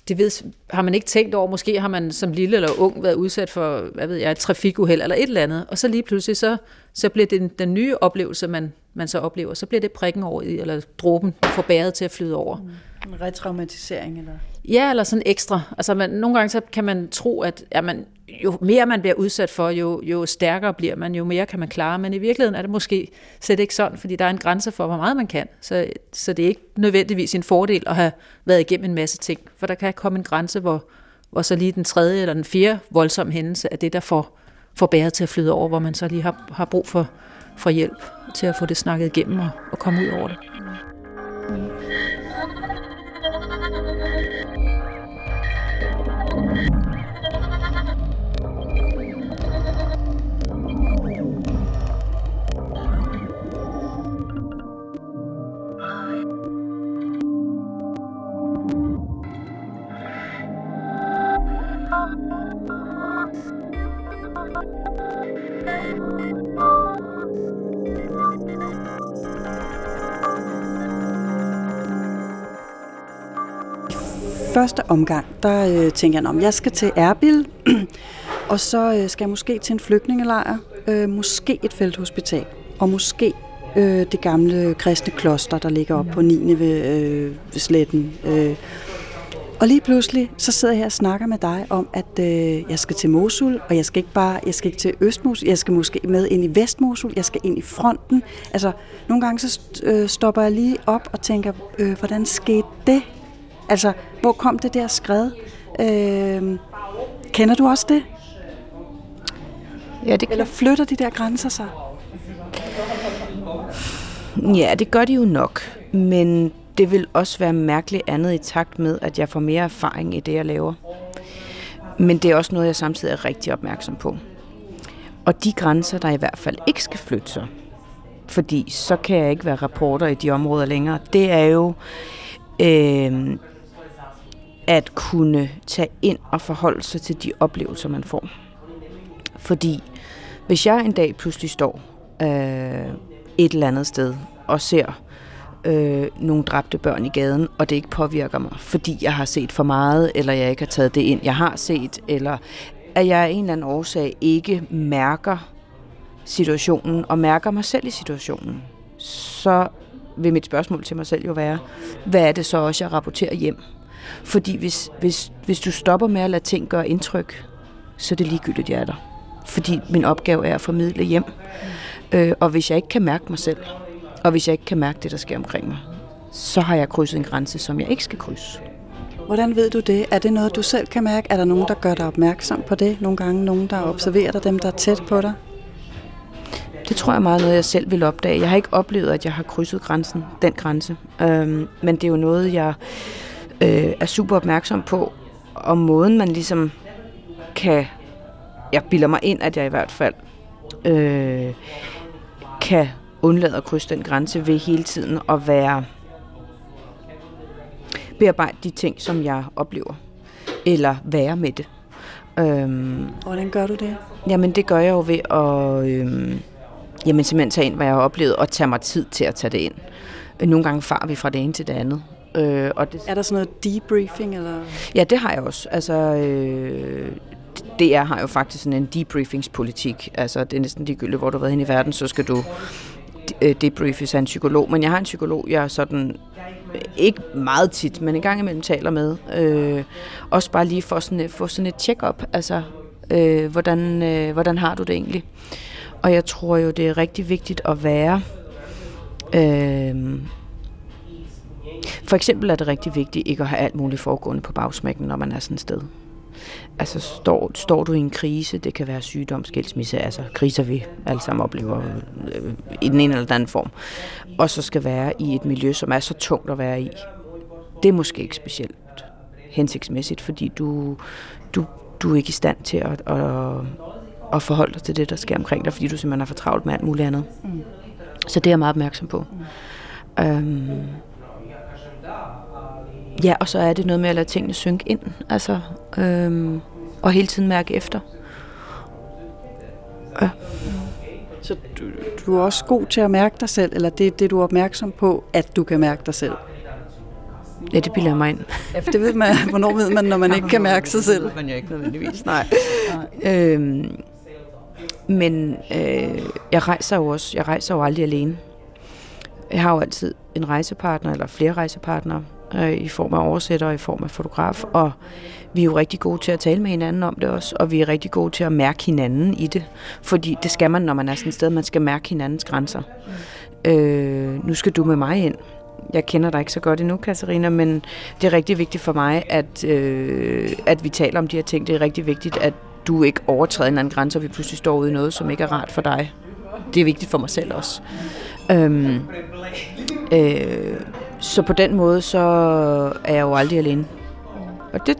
det ved, har man ikke tænkt over, måske har man som lille eller ung været udsat for, hvad ved jeg, et trafikuheld eller et eller andet, og så lige pludselig, så, så bliver det den, den nye oplevelse, man, man så oplever, så bliver det prikken over i, eller dråben får bæret til at flyde over. Mm. En retraumatisering, eller? Ja, eller sådan ekstra. Altså man, nogle gange så kan man tro, at ja, man, jo mere man bliver udsat for, jo, jo stærkere bliver man, jo mere kan man klare. Men i virkeligheden er det måske slet ikke sådan, fordi der er en grænse for, hvor meget man kan. Så, så det er ikke nødvendigvis en fordel at have været igennem en masse ting. For der kan komme en grænse, hvor, hvor så lige den tredje eller den fjerde voldsomme hændelse er det, der får, får bæret til at flyde over, hvor man så lige har, har brug for, for hjælp til at få det snakket igennem og, og komme ud over det. Første omgang, der øh, tænker jeg, at jeg skal til Erbil, og så øh, skal jeg måske til en flygtningelejr, øh, måske et felthospital, og måske øh, det gamle kristne kloster, der ligger op på 9. ved, øh, ved sletten. Øh. Og lige pludselig, så sidder jeg her og snakker med dig om, at øh, jeg skal til Mosul, og jeg skal ikke bare, jeg skal ikke til Østmosul, jeg skal måske med ind i Vestmosul, jeg skal ind i fronten. Altså, nogle gange så øh, stopper jeg lige op og tænker, øh, hvordan skete det? Altså, hvor kom det der skred? Øh, kender du også det? Ja, det... Eller flytter de der grænser sig? Ja, det gør de jo nok. Men det vil også være mærkeligt andet i takt med, at jeg får mere erfaring i det, jeg laver. Men det er også noget, jeg samtidig er rigtig opmærksom på. Og de grænser, der i hvert fald ikke skal flytte sig, fordi så kan jeg ikke være reporter i de områder længere, det er jo øh, at kunne tage ind og forholde sig til de oplevelser, man får. Fordi hvis jeg en dag pludselig står øh, et eller andet sted og ser øh, nogle dræbte børn i gaden, og det ikke påvirker mig, fordi jeg har set for meget, eller jeg ikke har taget det ind, jeg har set, eller at jeg af en eller anden årsag ikke mærker situationen, og mærker mig selv i situationen, så vil mit spørgsmål til mig selv jo være, hvad er det så også, jeg rapporterer hjem? Fordi hvis, hvis, hvis du stopper med at lade ting gøre indtryk, så er det ligegyldigt, jeg er der. Fordi min opgave er at formidle hjem. Øh, og hvis jeg ikke kan mærke mig selv, og hvis jeg ikke kan mærke det, der sker omkring mig, så har jeg krydset en grænse, som jeg ikke skal krydse. Hvordan ved du det? Er det noget, du selv kan mærke? Er der nogen, der gør dig opmærksom på det? Nogle gange nogen, der observerer dig, dem, der er tæt på dig? Det tror jeg meget noget, jeg selv vil opdage. Jeg har ikke oplevet, at jeg har krydset grænsen, den grænse. Øhm, men det er jo noget, jeg øh, er super opmærksom på. Og måden, man ligesom kan... Jeg bilder mig ind, at jeg i hvert fald øh, kan undlade at krydse den grænse ved hele tiden at være bearbejde de ting, som jeg oplever. Eller være med det. Øhm, Hvordan gør du det? Jamen, det gør jeg jo ved at øhm, jamen, simpelthen tage ind, hvad jeg har oplevet, og tage mig tid til at tage det ind. Nogle gange far vi fra det ene til det andet. Øh, og det, er der sådan noget debriefing? Eller? Ja, det har jeg også. Altså, øh, DR har jo faktisk sådan en debriefingspolitik. Altså, det er næsten ligegyldigt, hvor du har været hen i verden, så skal du øh, Øh, debriefes af en psykolog. Men jeg har en psykolog, jeg sådan øh, ikke meget tit, men en gang imellem taler med. Øh, også bare lige for sådan, øh, for sådan et check-up. Altså, øh, hvordan, øh, hvordan har du det egentlig? Og jeg tror jo, det er rigtig vigtigt at være... Øh, for eksempel er det rigtig vigtigt ikke at have alt muligt foregående på bagsmækken, når man er sådan et sted. Altså står, står du i en krise, det kan være sygdom, skilsmisse, altså kriser vi alle sammen oplever øh, i den ene eller den anden form, og så skal være i et miljø, som er så tungt at være i. Det er måske ikke specielt hensigtsmæssigt, fordi du, du, du er ikke i stand til at, at, at forholde dig til det, der sker omkring dig, fordi du simpelthen er for travlt med alt muligt andet. Mm. Så det er jeg meget opmærksom på. Mm. Øhm, Ja, og så er det noget med at lade tingene synke ind, altså, øhm, og hele tiden mærke efter. Ja. Så du, du er også god til at mærke dig selv, eller det er det, du er opmærksom på, at du kan mærke dig selv? Ja, det bilder mig ind. Ja, det ved man, hvornår ved man, når man ikke kan mærke sig selv? Det ved man jo ikke nødvendigvis, nej. nej. Øhm, men øh, jeg rejser jo også, jeg rejser jo aldrig alene. Jeg har jo altid en rejsepartner, eller flere rejsepartnere, øh, i form af oversætter og i form af fotograf. Og vi er jo rigtig gode til at tale med hinanden om det også, og vi er rigtig gode til at mærke hinanden i det. Fordi det skal man, når man er sådan et sted, man skal mærke hinandens grænser. Mm. Øh, nu skal du med mig ind. Jeg kender dig ikke så godt endnu, Katarina, men det er rigtig vigtigt for mig, at, øh, at vi taler om de her ting. Det er rigtig vigtigt, at du ikke overtræder en anden grænse, og vi pludselig står ude i noget, som ikke er rart for dig. Det er vigtigt for mig selv også. Øhm, øh, så på den måde, så er jeg jo aldrig alene. Og det,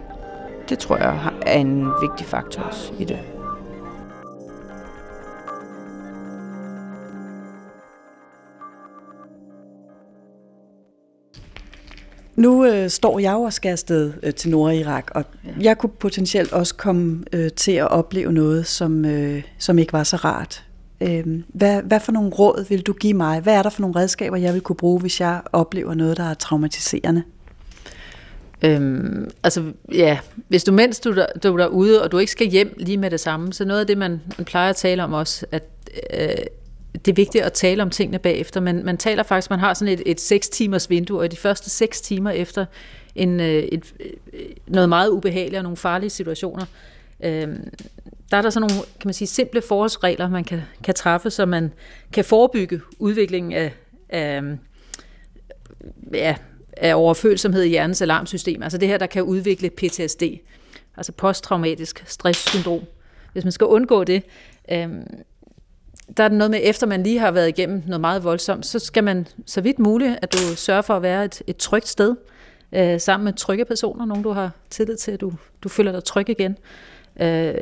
det tror jeg er en vigtig faktor også i det. Nu øh, står jeg jo og skal afsted øh, til Nordirak, og jeg kunne potentielt også komme øh, til at opleve noget, som, øh, som ikke var så rart. Øh, hvad, hvad for nogle råd vil du give mig? Hvad er der for nogle redskaber, jeg vil kunne bruge, hvis jeg oplever noget, der er traumatiserende? Øhm, altså, ja, hvis du mens du, der, du er derude, og du ikke skal hjem lige med det samme, så noget af det, man, man plejer at tale om også, at øh, det er vigtigt at tale om tingene bagefter. Man, man taler faktisk, man har sådan et, et 6 timers vindue, og de første 6 timer efter en, øh, et, øh, noget meget ubehageligt og nogle farlige situationer, øh, der er der sådan nogle kan man sige, simple forholdsregler, man kan, kan træffe, så man kan forebygge udviklingen af, af, ja, af overfølsomhed i hjernens alarmsystem. Altså det her, der kan udvikle PTSD, altså posttraumatisk stresssyndrom. Hvis man skal undgå det, øh, der er noget med, efter man lige har været igennem noget meget voldsomt, så skal man så vidt muligt, at du sørger for at være et, et trygt sted, øh, sammen med trygge personer, nogen du har tillid til, at du, du føler dig tryg igen. Øh,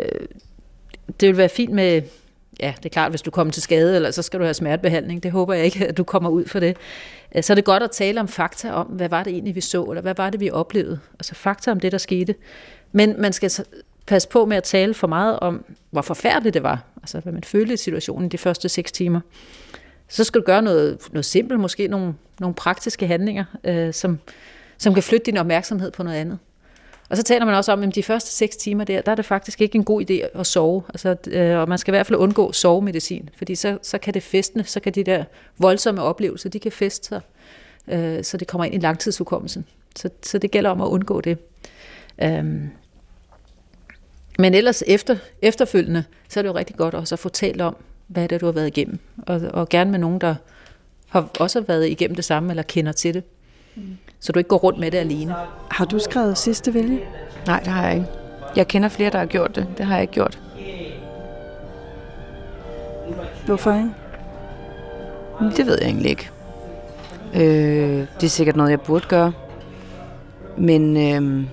det vil være fint med ja, det er klart, hvis du kommer til skade, eller så skal du have smertebehandling. Det håber jeg ikke, at du kommer ud for det. Øh, så er det godt at tale om fakta om, hvad var det egentlig, vi så, eller hvad var det, vi oplevede. Altså fakta om det, der skete. Men man skal passe på med at tale for meget om, hvor forfærdeligt det var. Altså, hvad man følte i situationen de første seks timer. Så skal du gøre noget, noget simpelt, måske nogle, nogle praktiske handlinger, øh, som, som kan flytte din opmærksomhed på noget andet. Og så taler man også om, at de første seks timer der, der er det faktisk ikke en god idé at sove. Altså, øh, og man skal i hvert fald undgå sovemedicin, fordi så, så kan det festne, så kan de der voldsomme oplevelser, de kan feste sig, øh, så det kommer ind i langtidshukommelsen. Så, så det gælder om at undgå det. Øhm. men ellers efter, efterfølgende, så er det jo rigtig godt også at få talt om, hvad det er, du har været igennem. Og, og gerne med nogen, der har også været igennem det samme, eller kender til det. Mm. Så du ikke går rundt med det alene. Har du skrevet sidste vilje? Nej, det har jeg ikke. Jeg kender flere, der har gjort det. Det har jeg ikke gjort. Hvorfor ikke? Det ved jeg egentlig ikke. Øh, det er sikkert noget, jeg burde gøre. Men øh,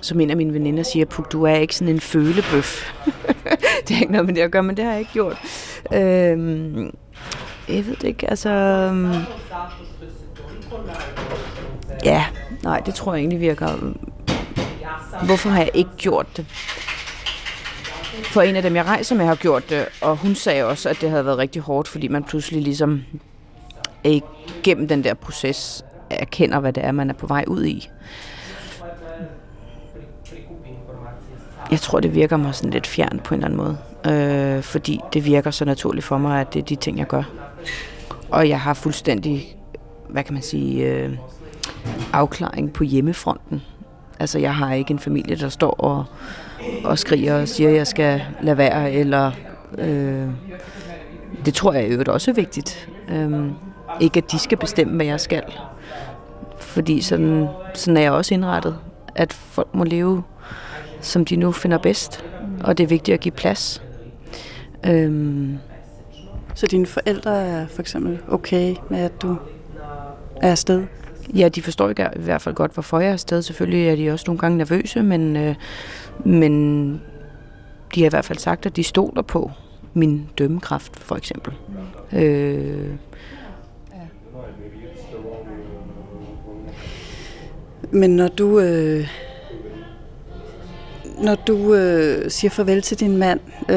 som en af mine veninder siger, Puk, du er ikke sådan en følebøf. det har ikke noget med det at gøre, men det har jeg ikke gjort. Øh, jeg ved det ikke, altså... Ja, nej, det tror jeg egentlig virker. Hvorfor har jeg ikke gjort det? For en af dem, jeg rejser med, har gjort det, og hun sagde også, at det havde været rigtig hårdt, fordi man pludselig ligesom ikke gennem den der proces erkender, hvad det er, man er på vej ud i. Jeg tror, det virker mig sådan lidt fjern på en eller anden måde. Øh, fordi det virker så naturligt for mig, at det er de ting, jeg gør. Og jeg har fuldstændig, hvad kan man sige, øh, afklaring på hjemmefronten. Altså, jeg har ikke en familie, der står og, og skriger og siger, at jeg skal lade være, eller... Øh, det tror jeg jo også er vigtigt. Øh, ikke, at de skal bestemme, hvad jeg skal. Fordi sådan, sådan er jeg også indrettet, at folk må leve som de nu finder bedst. Og det er vigtigt at give plads. Øhm. Så dine forældre er for eksempel okay med, at du er afsted? Ja, de forstår ikke i hvert fald godt, hvorfor jeg er afsted. Selvfølgelig er de også nogle gange nervøse, men, øh, men de har i hvert fald sagt, at de stoler på min dømmekraft, for eksempel. Øh, Men når du øh, når du øh, siger farvel til din mand, øh,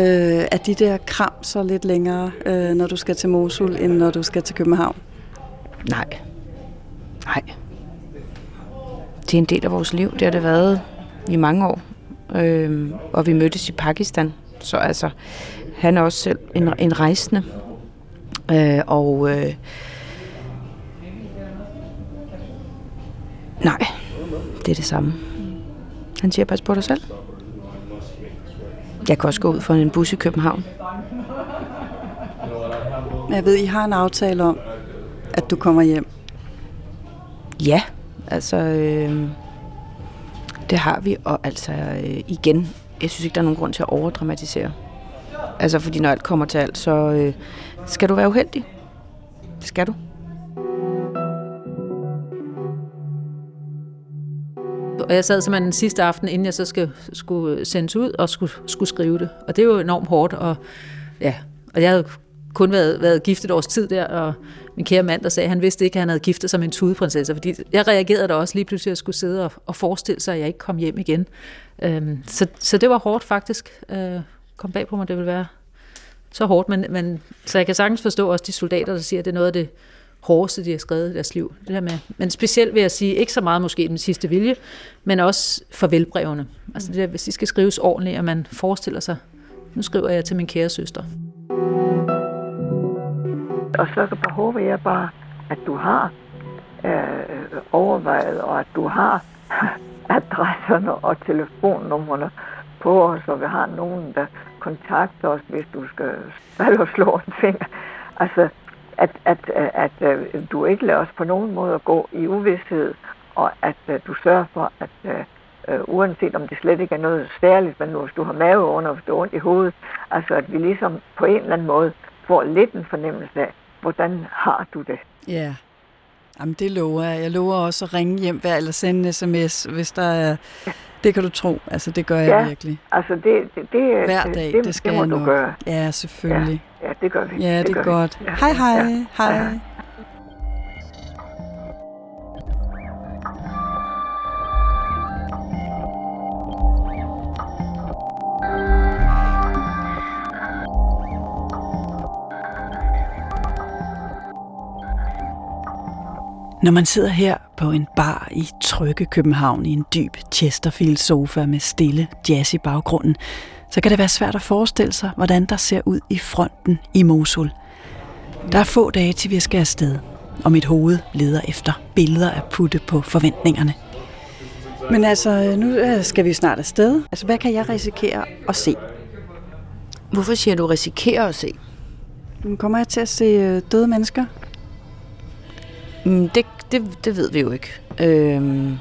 er de der kram så lidt længere, øh, når du skal til Mosul, end når du skal til København? Nej. Nej. Det er en del af vores liv. Det har det været i mange år. Øhm, og vi mødtes i Pakistan. Så altså, han er også selv en, en rejsende. Øh, og øh, nej, det er det samme. Han siger, pas på dig selv. Jeg kan også gå ud for en bus i København. Jeg ved, I har en aftale om, at du kommer hjem. Ja, altså... Øh, det har vi, og altså øh, igen, jeg synes ikke, der er nogen grund til at overdramatisere. Altså, fordi når alt kommer til alt, så øh, skal du være uheldig. Det skal du. Og jeg sad simpelthen den sidste aften, inden jeg så skal, skulle sendes ud og skulle, skulle skrive det. Og det er jo enormt hårdt. Og, ja, og jeg havde kun været, været gift et års tid der, og min kære mand, der sagde, at han vidste ikke, at han havde giftet sig med en tudeprinsesse, fordi jeg reagerede da også lige pludselig, at jeg skulle sidde og, og forestille sig, at jeg ikke kom hjem igen. Øhm, så, så det var hårdt faktisk. Øh, kom bag på mig, det ville være så hårdt, men, men så jeg kan sagtens forstå også de soldater, der siger, at det er noget af det hårdeste, de har skrevet i deres liv. Det her med. Men specielt vil jeg sige, ikke så meget måske den sidste vilje, men også farvelbrevene. Altså det der, hvis de skal skrives ordentligt, at man forestiller sig, nu skriver jeg til min kære søster. Og så håber jeg bare, at du har øh, overvejet, og at du har adresserne og telefonnumrene på os, og vi har nogen, der kontakter os, hvis du skal falde og slå en finger. Altså, at, at, at, at du ikke lader os på nogen måde at gå i uvidshed, og at at du sørger for, at øh, øh, uanset om det slet ikke er noget særligt, men hvis du har mave under, hvis du har ondt i hovedet, altså at vi ligesom på en eller anden måde får lidt en fornemmelse af, hvordan har du det? Ja. Jamen, det lover jeg. Jeg lover også at ringe hjem hver eller sende en sms, hvis der er... Det kan du tro. Altså, det gør jeg Ja. virkelig. Altså, det, det, det, Hver det, dag, det, det skal det må jeg du nok. gøre. Ja, selvfølgelig. Ja, det gør vi. Ja, det, gør er vi. godt. Ja. Hej, hej. Ja. Hej. Når man sidder her på en bar i trygge København i en dyb Chesterfield sofa med stille jazz i baggrunden, så kan det være svært at forestille sig, hvordan der ser ud i fronten i Mosul. Der er få dage til vi skal afsted, og mit hoved leder efter billeder at putte på forventningerne. Men altså, nu øh, skal vi snart afsted. Altså, hvad kan jeg risikere at se? Hvorfor siger du risikerer at se? Kommer jeg til at se øh, døde mennesker? Mm, Det, det, det ved vi jo ikke. Øhm,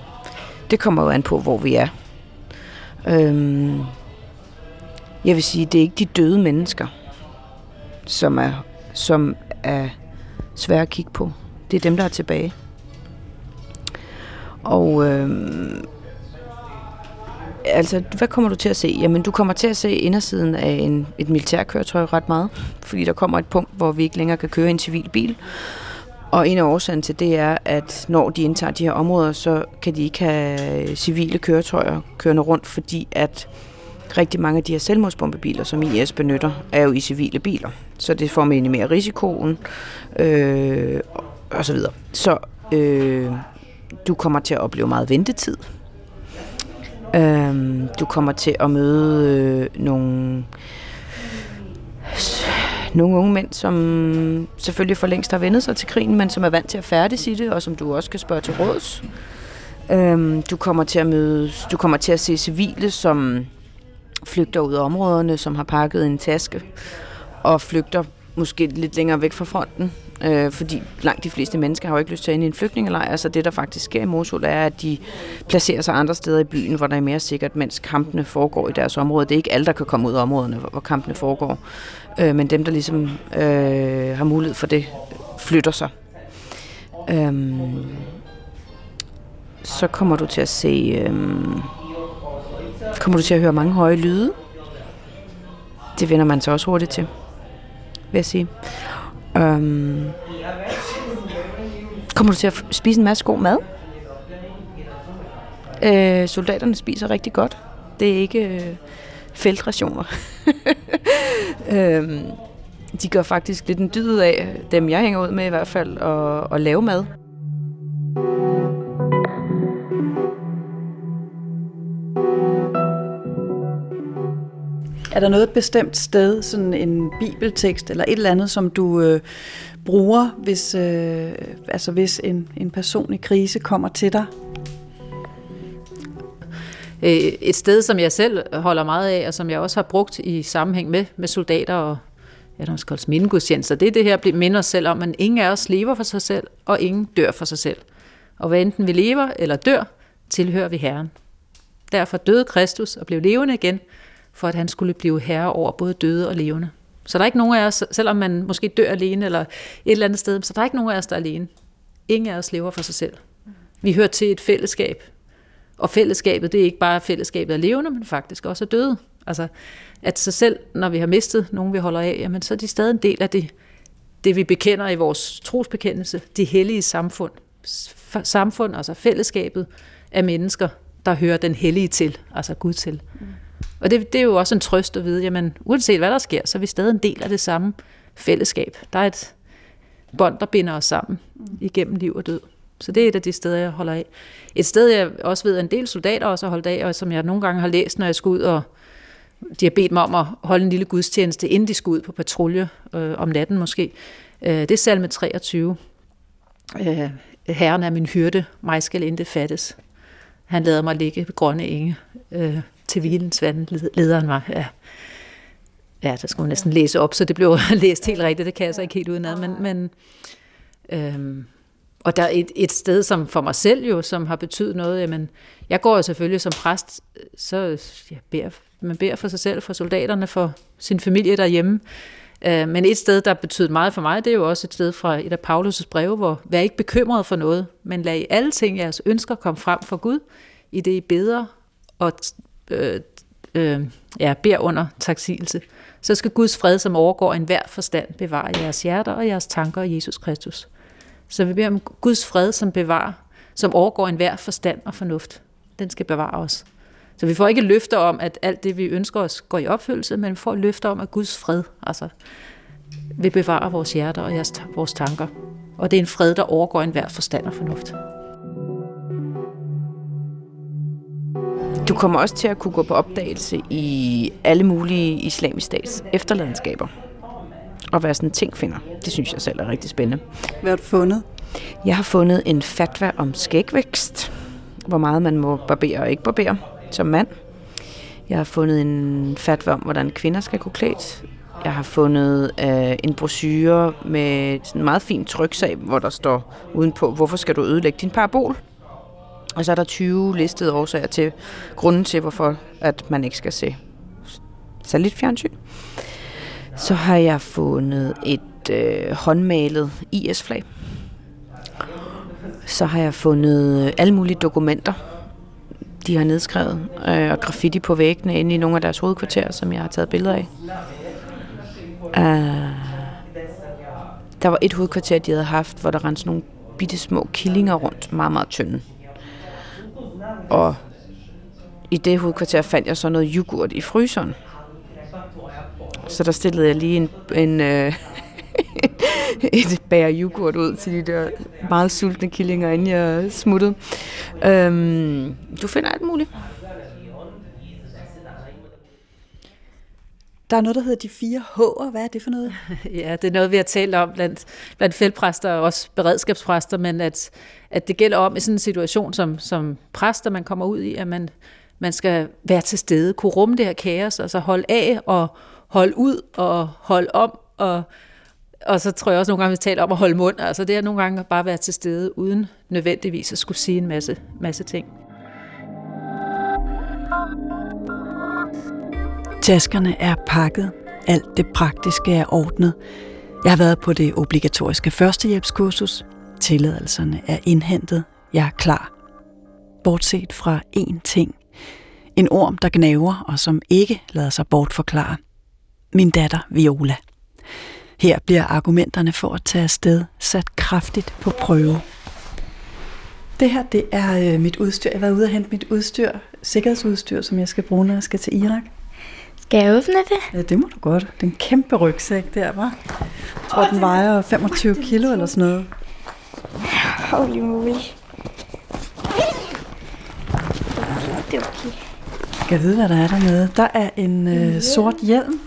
det kommer jo an på, hvor vi er. Øhm, jeg vil sige, det er ikke de døde mennesker, som er, som er svære at kigge på. Det er dem, der er tilbage. Og øhm, altså, hvad kommer du til at se? Jamen, du kommer til at se indersiden af en, et militærkøretøj ret meget, fordi der kommer et punkt, hvor vi ikke længere kan køre en civil bil. Og en af årsagen til det er, at når de indtager de her områder, så kan de ikke have civile køretøjer kørende rundt, fordi at rigtig mange af de her selvmordsbombebiler, som IS benytter, er jo i civile biler. Så det får minimere risikoen øh, og så videre. Så øh, du kommer til at opleve meget ventetid. Øh, du kommer til at møde øh, nogle nogle unge mænd, som selvfølgelig for længst har vendet sig til krigen, men som er vant til at færdes i det, og som du også kan spørge til råds. Øhm, du kommer til at møde, du kommer til at se civile, som flygter ud af områderne, som har pakket en taske, og flygter måske lidt længere væk fra fronten, øh, fordi langt de fleste mennesker har jo ikke lyst til at ind i en flygtningelejr, så det der faktisk sker i Mosul er, at de placerer sig andre steder i byen, hvor der er mere sikkert, mens kampene foregår i deres område. Det er ikke alle, der kan komme ud af områderne, hvor kampene foregår, øh, men dem, der ligesom øh, har mulighed for det, flytter sig. Øhm, så kommer du til at se, øhm, kommer du til at høre mange høje lyde. Det vender man sig også hurtigt til, vil jeg sige. Øhm, kommer du til at spise en masse god mad? Øh, soldaterne spiser rigtig godt. Det er ikke øh, feltrationer. øhm, de gør faktisk lidt en dyd af, dem jeg hænger ud med i hvert fald, at, at lave mad. Er der noget bestemt sted, sådan en bibeltekst eller et eller andet, som du øh, bruger, hvis, øh, altså hvis en, en person i krise kommer til dig? Øh, et sted, som jeg selv holder meget af, og som jeg også har brugt i sammenhæng med, med soldater og ja, der skal kaldes mindegudstjenester, det er det her at minde os selv om, at ingen af os lever for sig selv, og ingen dør for sig selv. Og hvad enten vi lever eller dør, tilhører vi Herren. Derfor døde Kristus og blev levende igen, for at han skulle blive herre over både døde og levende. Så der er ikke nogen af os, selvom man måske dør alene eller et eller andet sted, så der er ikke nogen af os, der er alene. Ingen af os lever for sig selv. Vi hører til et fællesskab, og fællesskabet, det er ikke bare fællesskabet af levende, men faktisk også af døde. Altså, at sig selv, når vi har mistet nogen, vi holder af, jamen, så er de stadig en del af det, det vi bekender i vores trosbekendelse, det hellige samfund. Samfund, altså fællesskabet af mennesker, der hører den hellige til, altså Gud til. Mm. Og det, det er jo også en trøst at vide, jamen uanset hvad der sker, så er vi stadig en del af det samme fællesskab. Der er et bånd, der binder os sammen igennem liv og død. Så det er et af de steder, jeg holder af. Et sted, jeg også ved, at en del soldater også har holdt af, og som jeg nogle gange har læst, når jeg skal ud, og de har bedt mig om at holde en lille gudstjeneste, inden de skal ud på patrulje øh, om natten måske. Øh, det er salme 23. Øh, Herren er min hyrde, mig skal intet fattes. Han lader mig ligge ved grønne enge øh, til hvilens vand, lederen var. Ja. Ja, der skulle man næsten læse op, så det blev læst helt rigtigt. Det kan jeg så ikke helt udenad. Men, men, øhm, og der er et, et sted, som for mig selv jo, som har betydet noget. Jamen, jeg går jo selvfølgelig som præst, så jeg beder, man beder for sig selv, for soldaterne, for sin familie derhjemme. Øh, men et sted, der betyder meget for mig, det er jo også et sted fra et af Paulus' breve, hvor vær ikke bekymret for noget, men lad i alle ting jeres ønsker komme frem for Gud, i det I beder og øh, øh, ja, beder under taksigelse. Så skal Guds fred, som overgår enhver forstand, bevare jeres hjerter og jeres tanker i Jesus Kristus. Så vi beder om Guds fred, som bevarer, som overgår enhver forstand og fornuft. Den skal bevare os. Så vi får ikke løfter om, at alt det, vi ønsker os, går i opfyldelse, men vi får løfter om, at Guds fred altså, vil bevare vores hjerter og vores tanker. Og det er en fred, der overgår enhver forstand og fornuft. Du kommer også til at kunne gå på opdagelse i alle mulige islamisk stats efterladenskaber. Og være sådan en tingfinder. Det synes jeg selv er rigtig spændende. Hvad har du fundet? Jeg har fundet en fatwa om skægvækst. Hvor meget man må barbere og ikke barbere som mand. Jeg har fundet en fatwa om, hvordan kvinder skal kunne klædt. Jeg har fundet øh, en brochure med sådan en meget fin tryksag, hvor der står udenpå, hvorfor skal du ødelægge din parabol? Og så er der 20 listede årsager til, grunden til, hvorfor at man ikke skal se lidt fjernsyn. Så har jeg fundet et øh, håndmalet IS-flag. Så har jeg fundet øh, alle mulige dokumenter, de har nedskrevet, øh, og graffiti på væggene inde i nogle af deres hovedkvarterer, som jeg har taget billeder af. Uh, der var et hovedkvarter, de havde haft, hvor der rendte nogle bitte små killinger rundt, meget, meget tynde. Og i det hovedkvarter fandt jeg så noget yoghurt i fryseren. Så der stillede jeg lige en, en øh, et bær yoghurt ud til de der meget sultne killinger, inden jeg smuttede. Øhm, du finder alt muligt. Der er noget, der hedder de fire H'er. Hvad er det for noget? Ja, det er noget, vi har talt om blandt, blandt feltpræster og også beredskabspræster, men at, at det gælder om i sådan en situation som, som præster, man kommer ud i, at man, man skal være til stede, kunne rumme det her kaos, altså holde af og holde ud og holde om og og så tror jeg også nogle gange, vi taler om at holde mund. Altså det er nogle gange bare være til stede, uden nødvendigvis at skulle sige en masse, masse ting. Taskerne er pakket. Alt det praktiske er ordnet. Jeg har været på det obligatoriske førstehjælpskursus. Tilladelserne er indhentet. Jeg er klar. Bortset fra én ting. En orm, der gnaver og som ikke lader sig bortforklare. Min datter Viola. Her bliver argumenterne for at tage afsted sat kraftigt på prøve. Det her, det er øh, mit udstyr. Jeg har været ude og hente mit udstyr, sikkerhedsudstyr, som jeg skal bruge, når jeg skal til Irak. Skal jeg åbne det? Ja, det må du godt. Det er en kæmpe rygsæk der, var. Jeg tror, den vejer 25 kilo eller sådan noget. Holy moly. Det er okay. Jeg vide, hvad der er dernede? Der er en øh, sort hjelm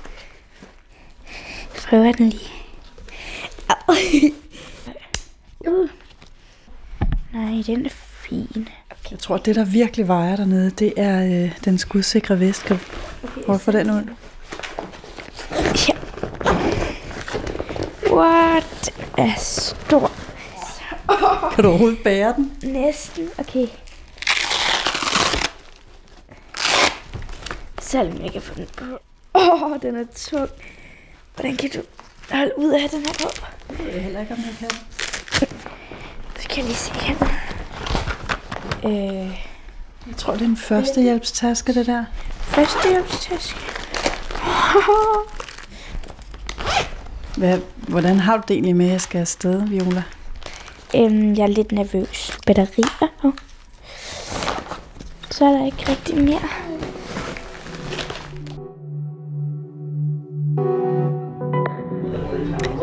prøver den lige. uh. Nej, den er fin. Jeg tror, det der virkelig vejer dernede, det er øh, den skudsikre vest. Kan få den ud? Ja. What? er stor. Kan du overhovedet bære den? Næsten. Okay. Selvom jeg kan få den på. Åh, oh, den er tung. Hvordan kan du holde ud af den her på? Det er heller ikke, om jeg kan. Så kan jeg lige se her. Øh, jeg tror, det er en førstehjælpstaske, det der. Førstehjælpstaske? Hvad, hvordan har du det egentlig med, at jeg skal afsted, Viola? Øhm, jeg er lidt nervøs. Batterier. Så er der ikke rigtig mere.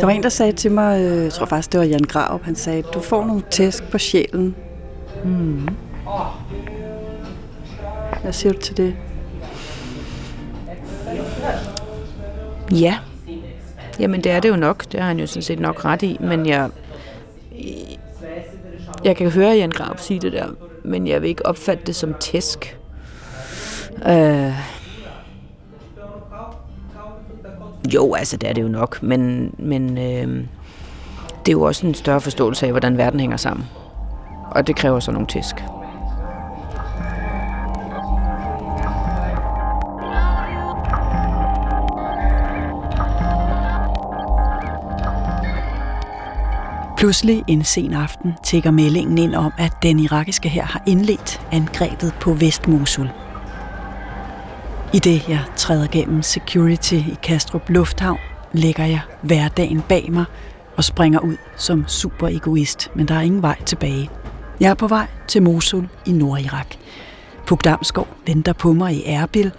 Der var en, der sagde til mig, øh, jeg tror faktisk, det var Jan Graup, han sagde, du får nogle tæsk på sjælen. Mm. Hvad siger du til det? Ja. Jamen, det er det jo nok. Det har han jo sådan set nok ret i. Men jeg, jeg kan høre Jan Graup sige det der, men jeg vil ikke opfatte det som tæsk. Øh, Jo, altså det er det jo nok, men, men øh, det er jo også en større forståelse af, hvordan verden hænger sammen. Og det kræver så nogle tæsk. Pludselig en sen aften tækker meldingen ind om, at den irakiske her har indledt angrebet på Vestmosul. I det jeg træder gennem security i Kastrup Lufthavn, lægger jeg hverdagen bag mig og springer ud som super egoist, men der er ingen vej tilbage. Jeg er på vej til Mosul i Nordirak. Puk Damsgaard venter på mig i Erbil,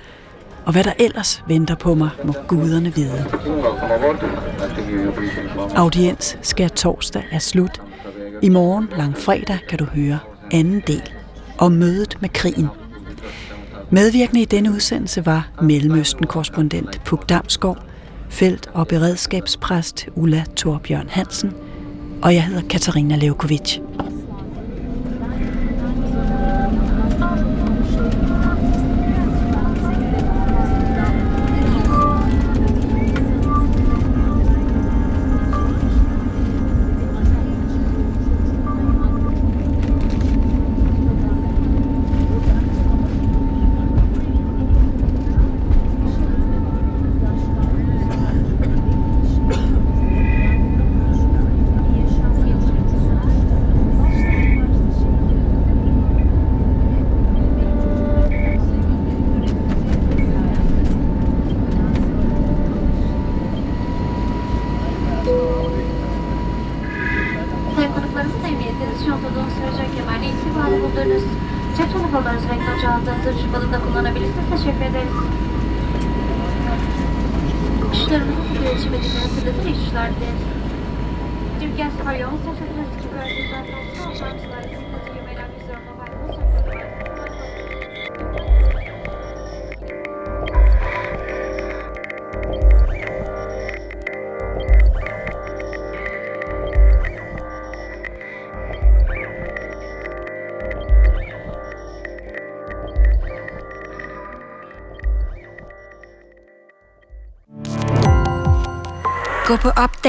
og hvad der ellers venter på mig, må guderne vide. Audiens skal torsdag er slut. I morgen, langfredag, kan du høre anden del om mødet med krigen. Medvirkende i denne udsendelse var Mellemøsten-korrespondent Puk Damsgaard, felt- og beredskabspræst Ulla Torbjørn Hansen, og jeg hedder Katarina Levkovic.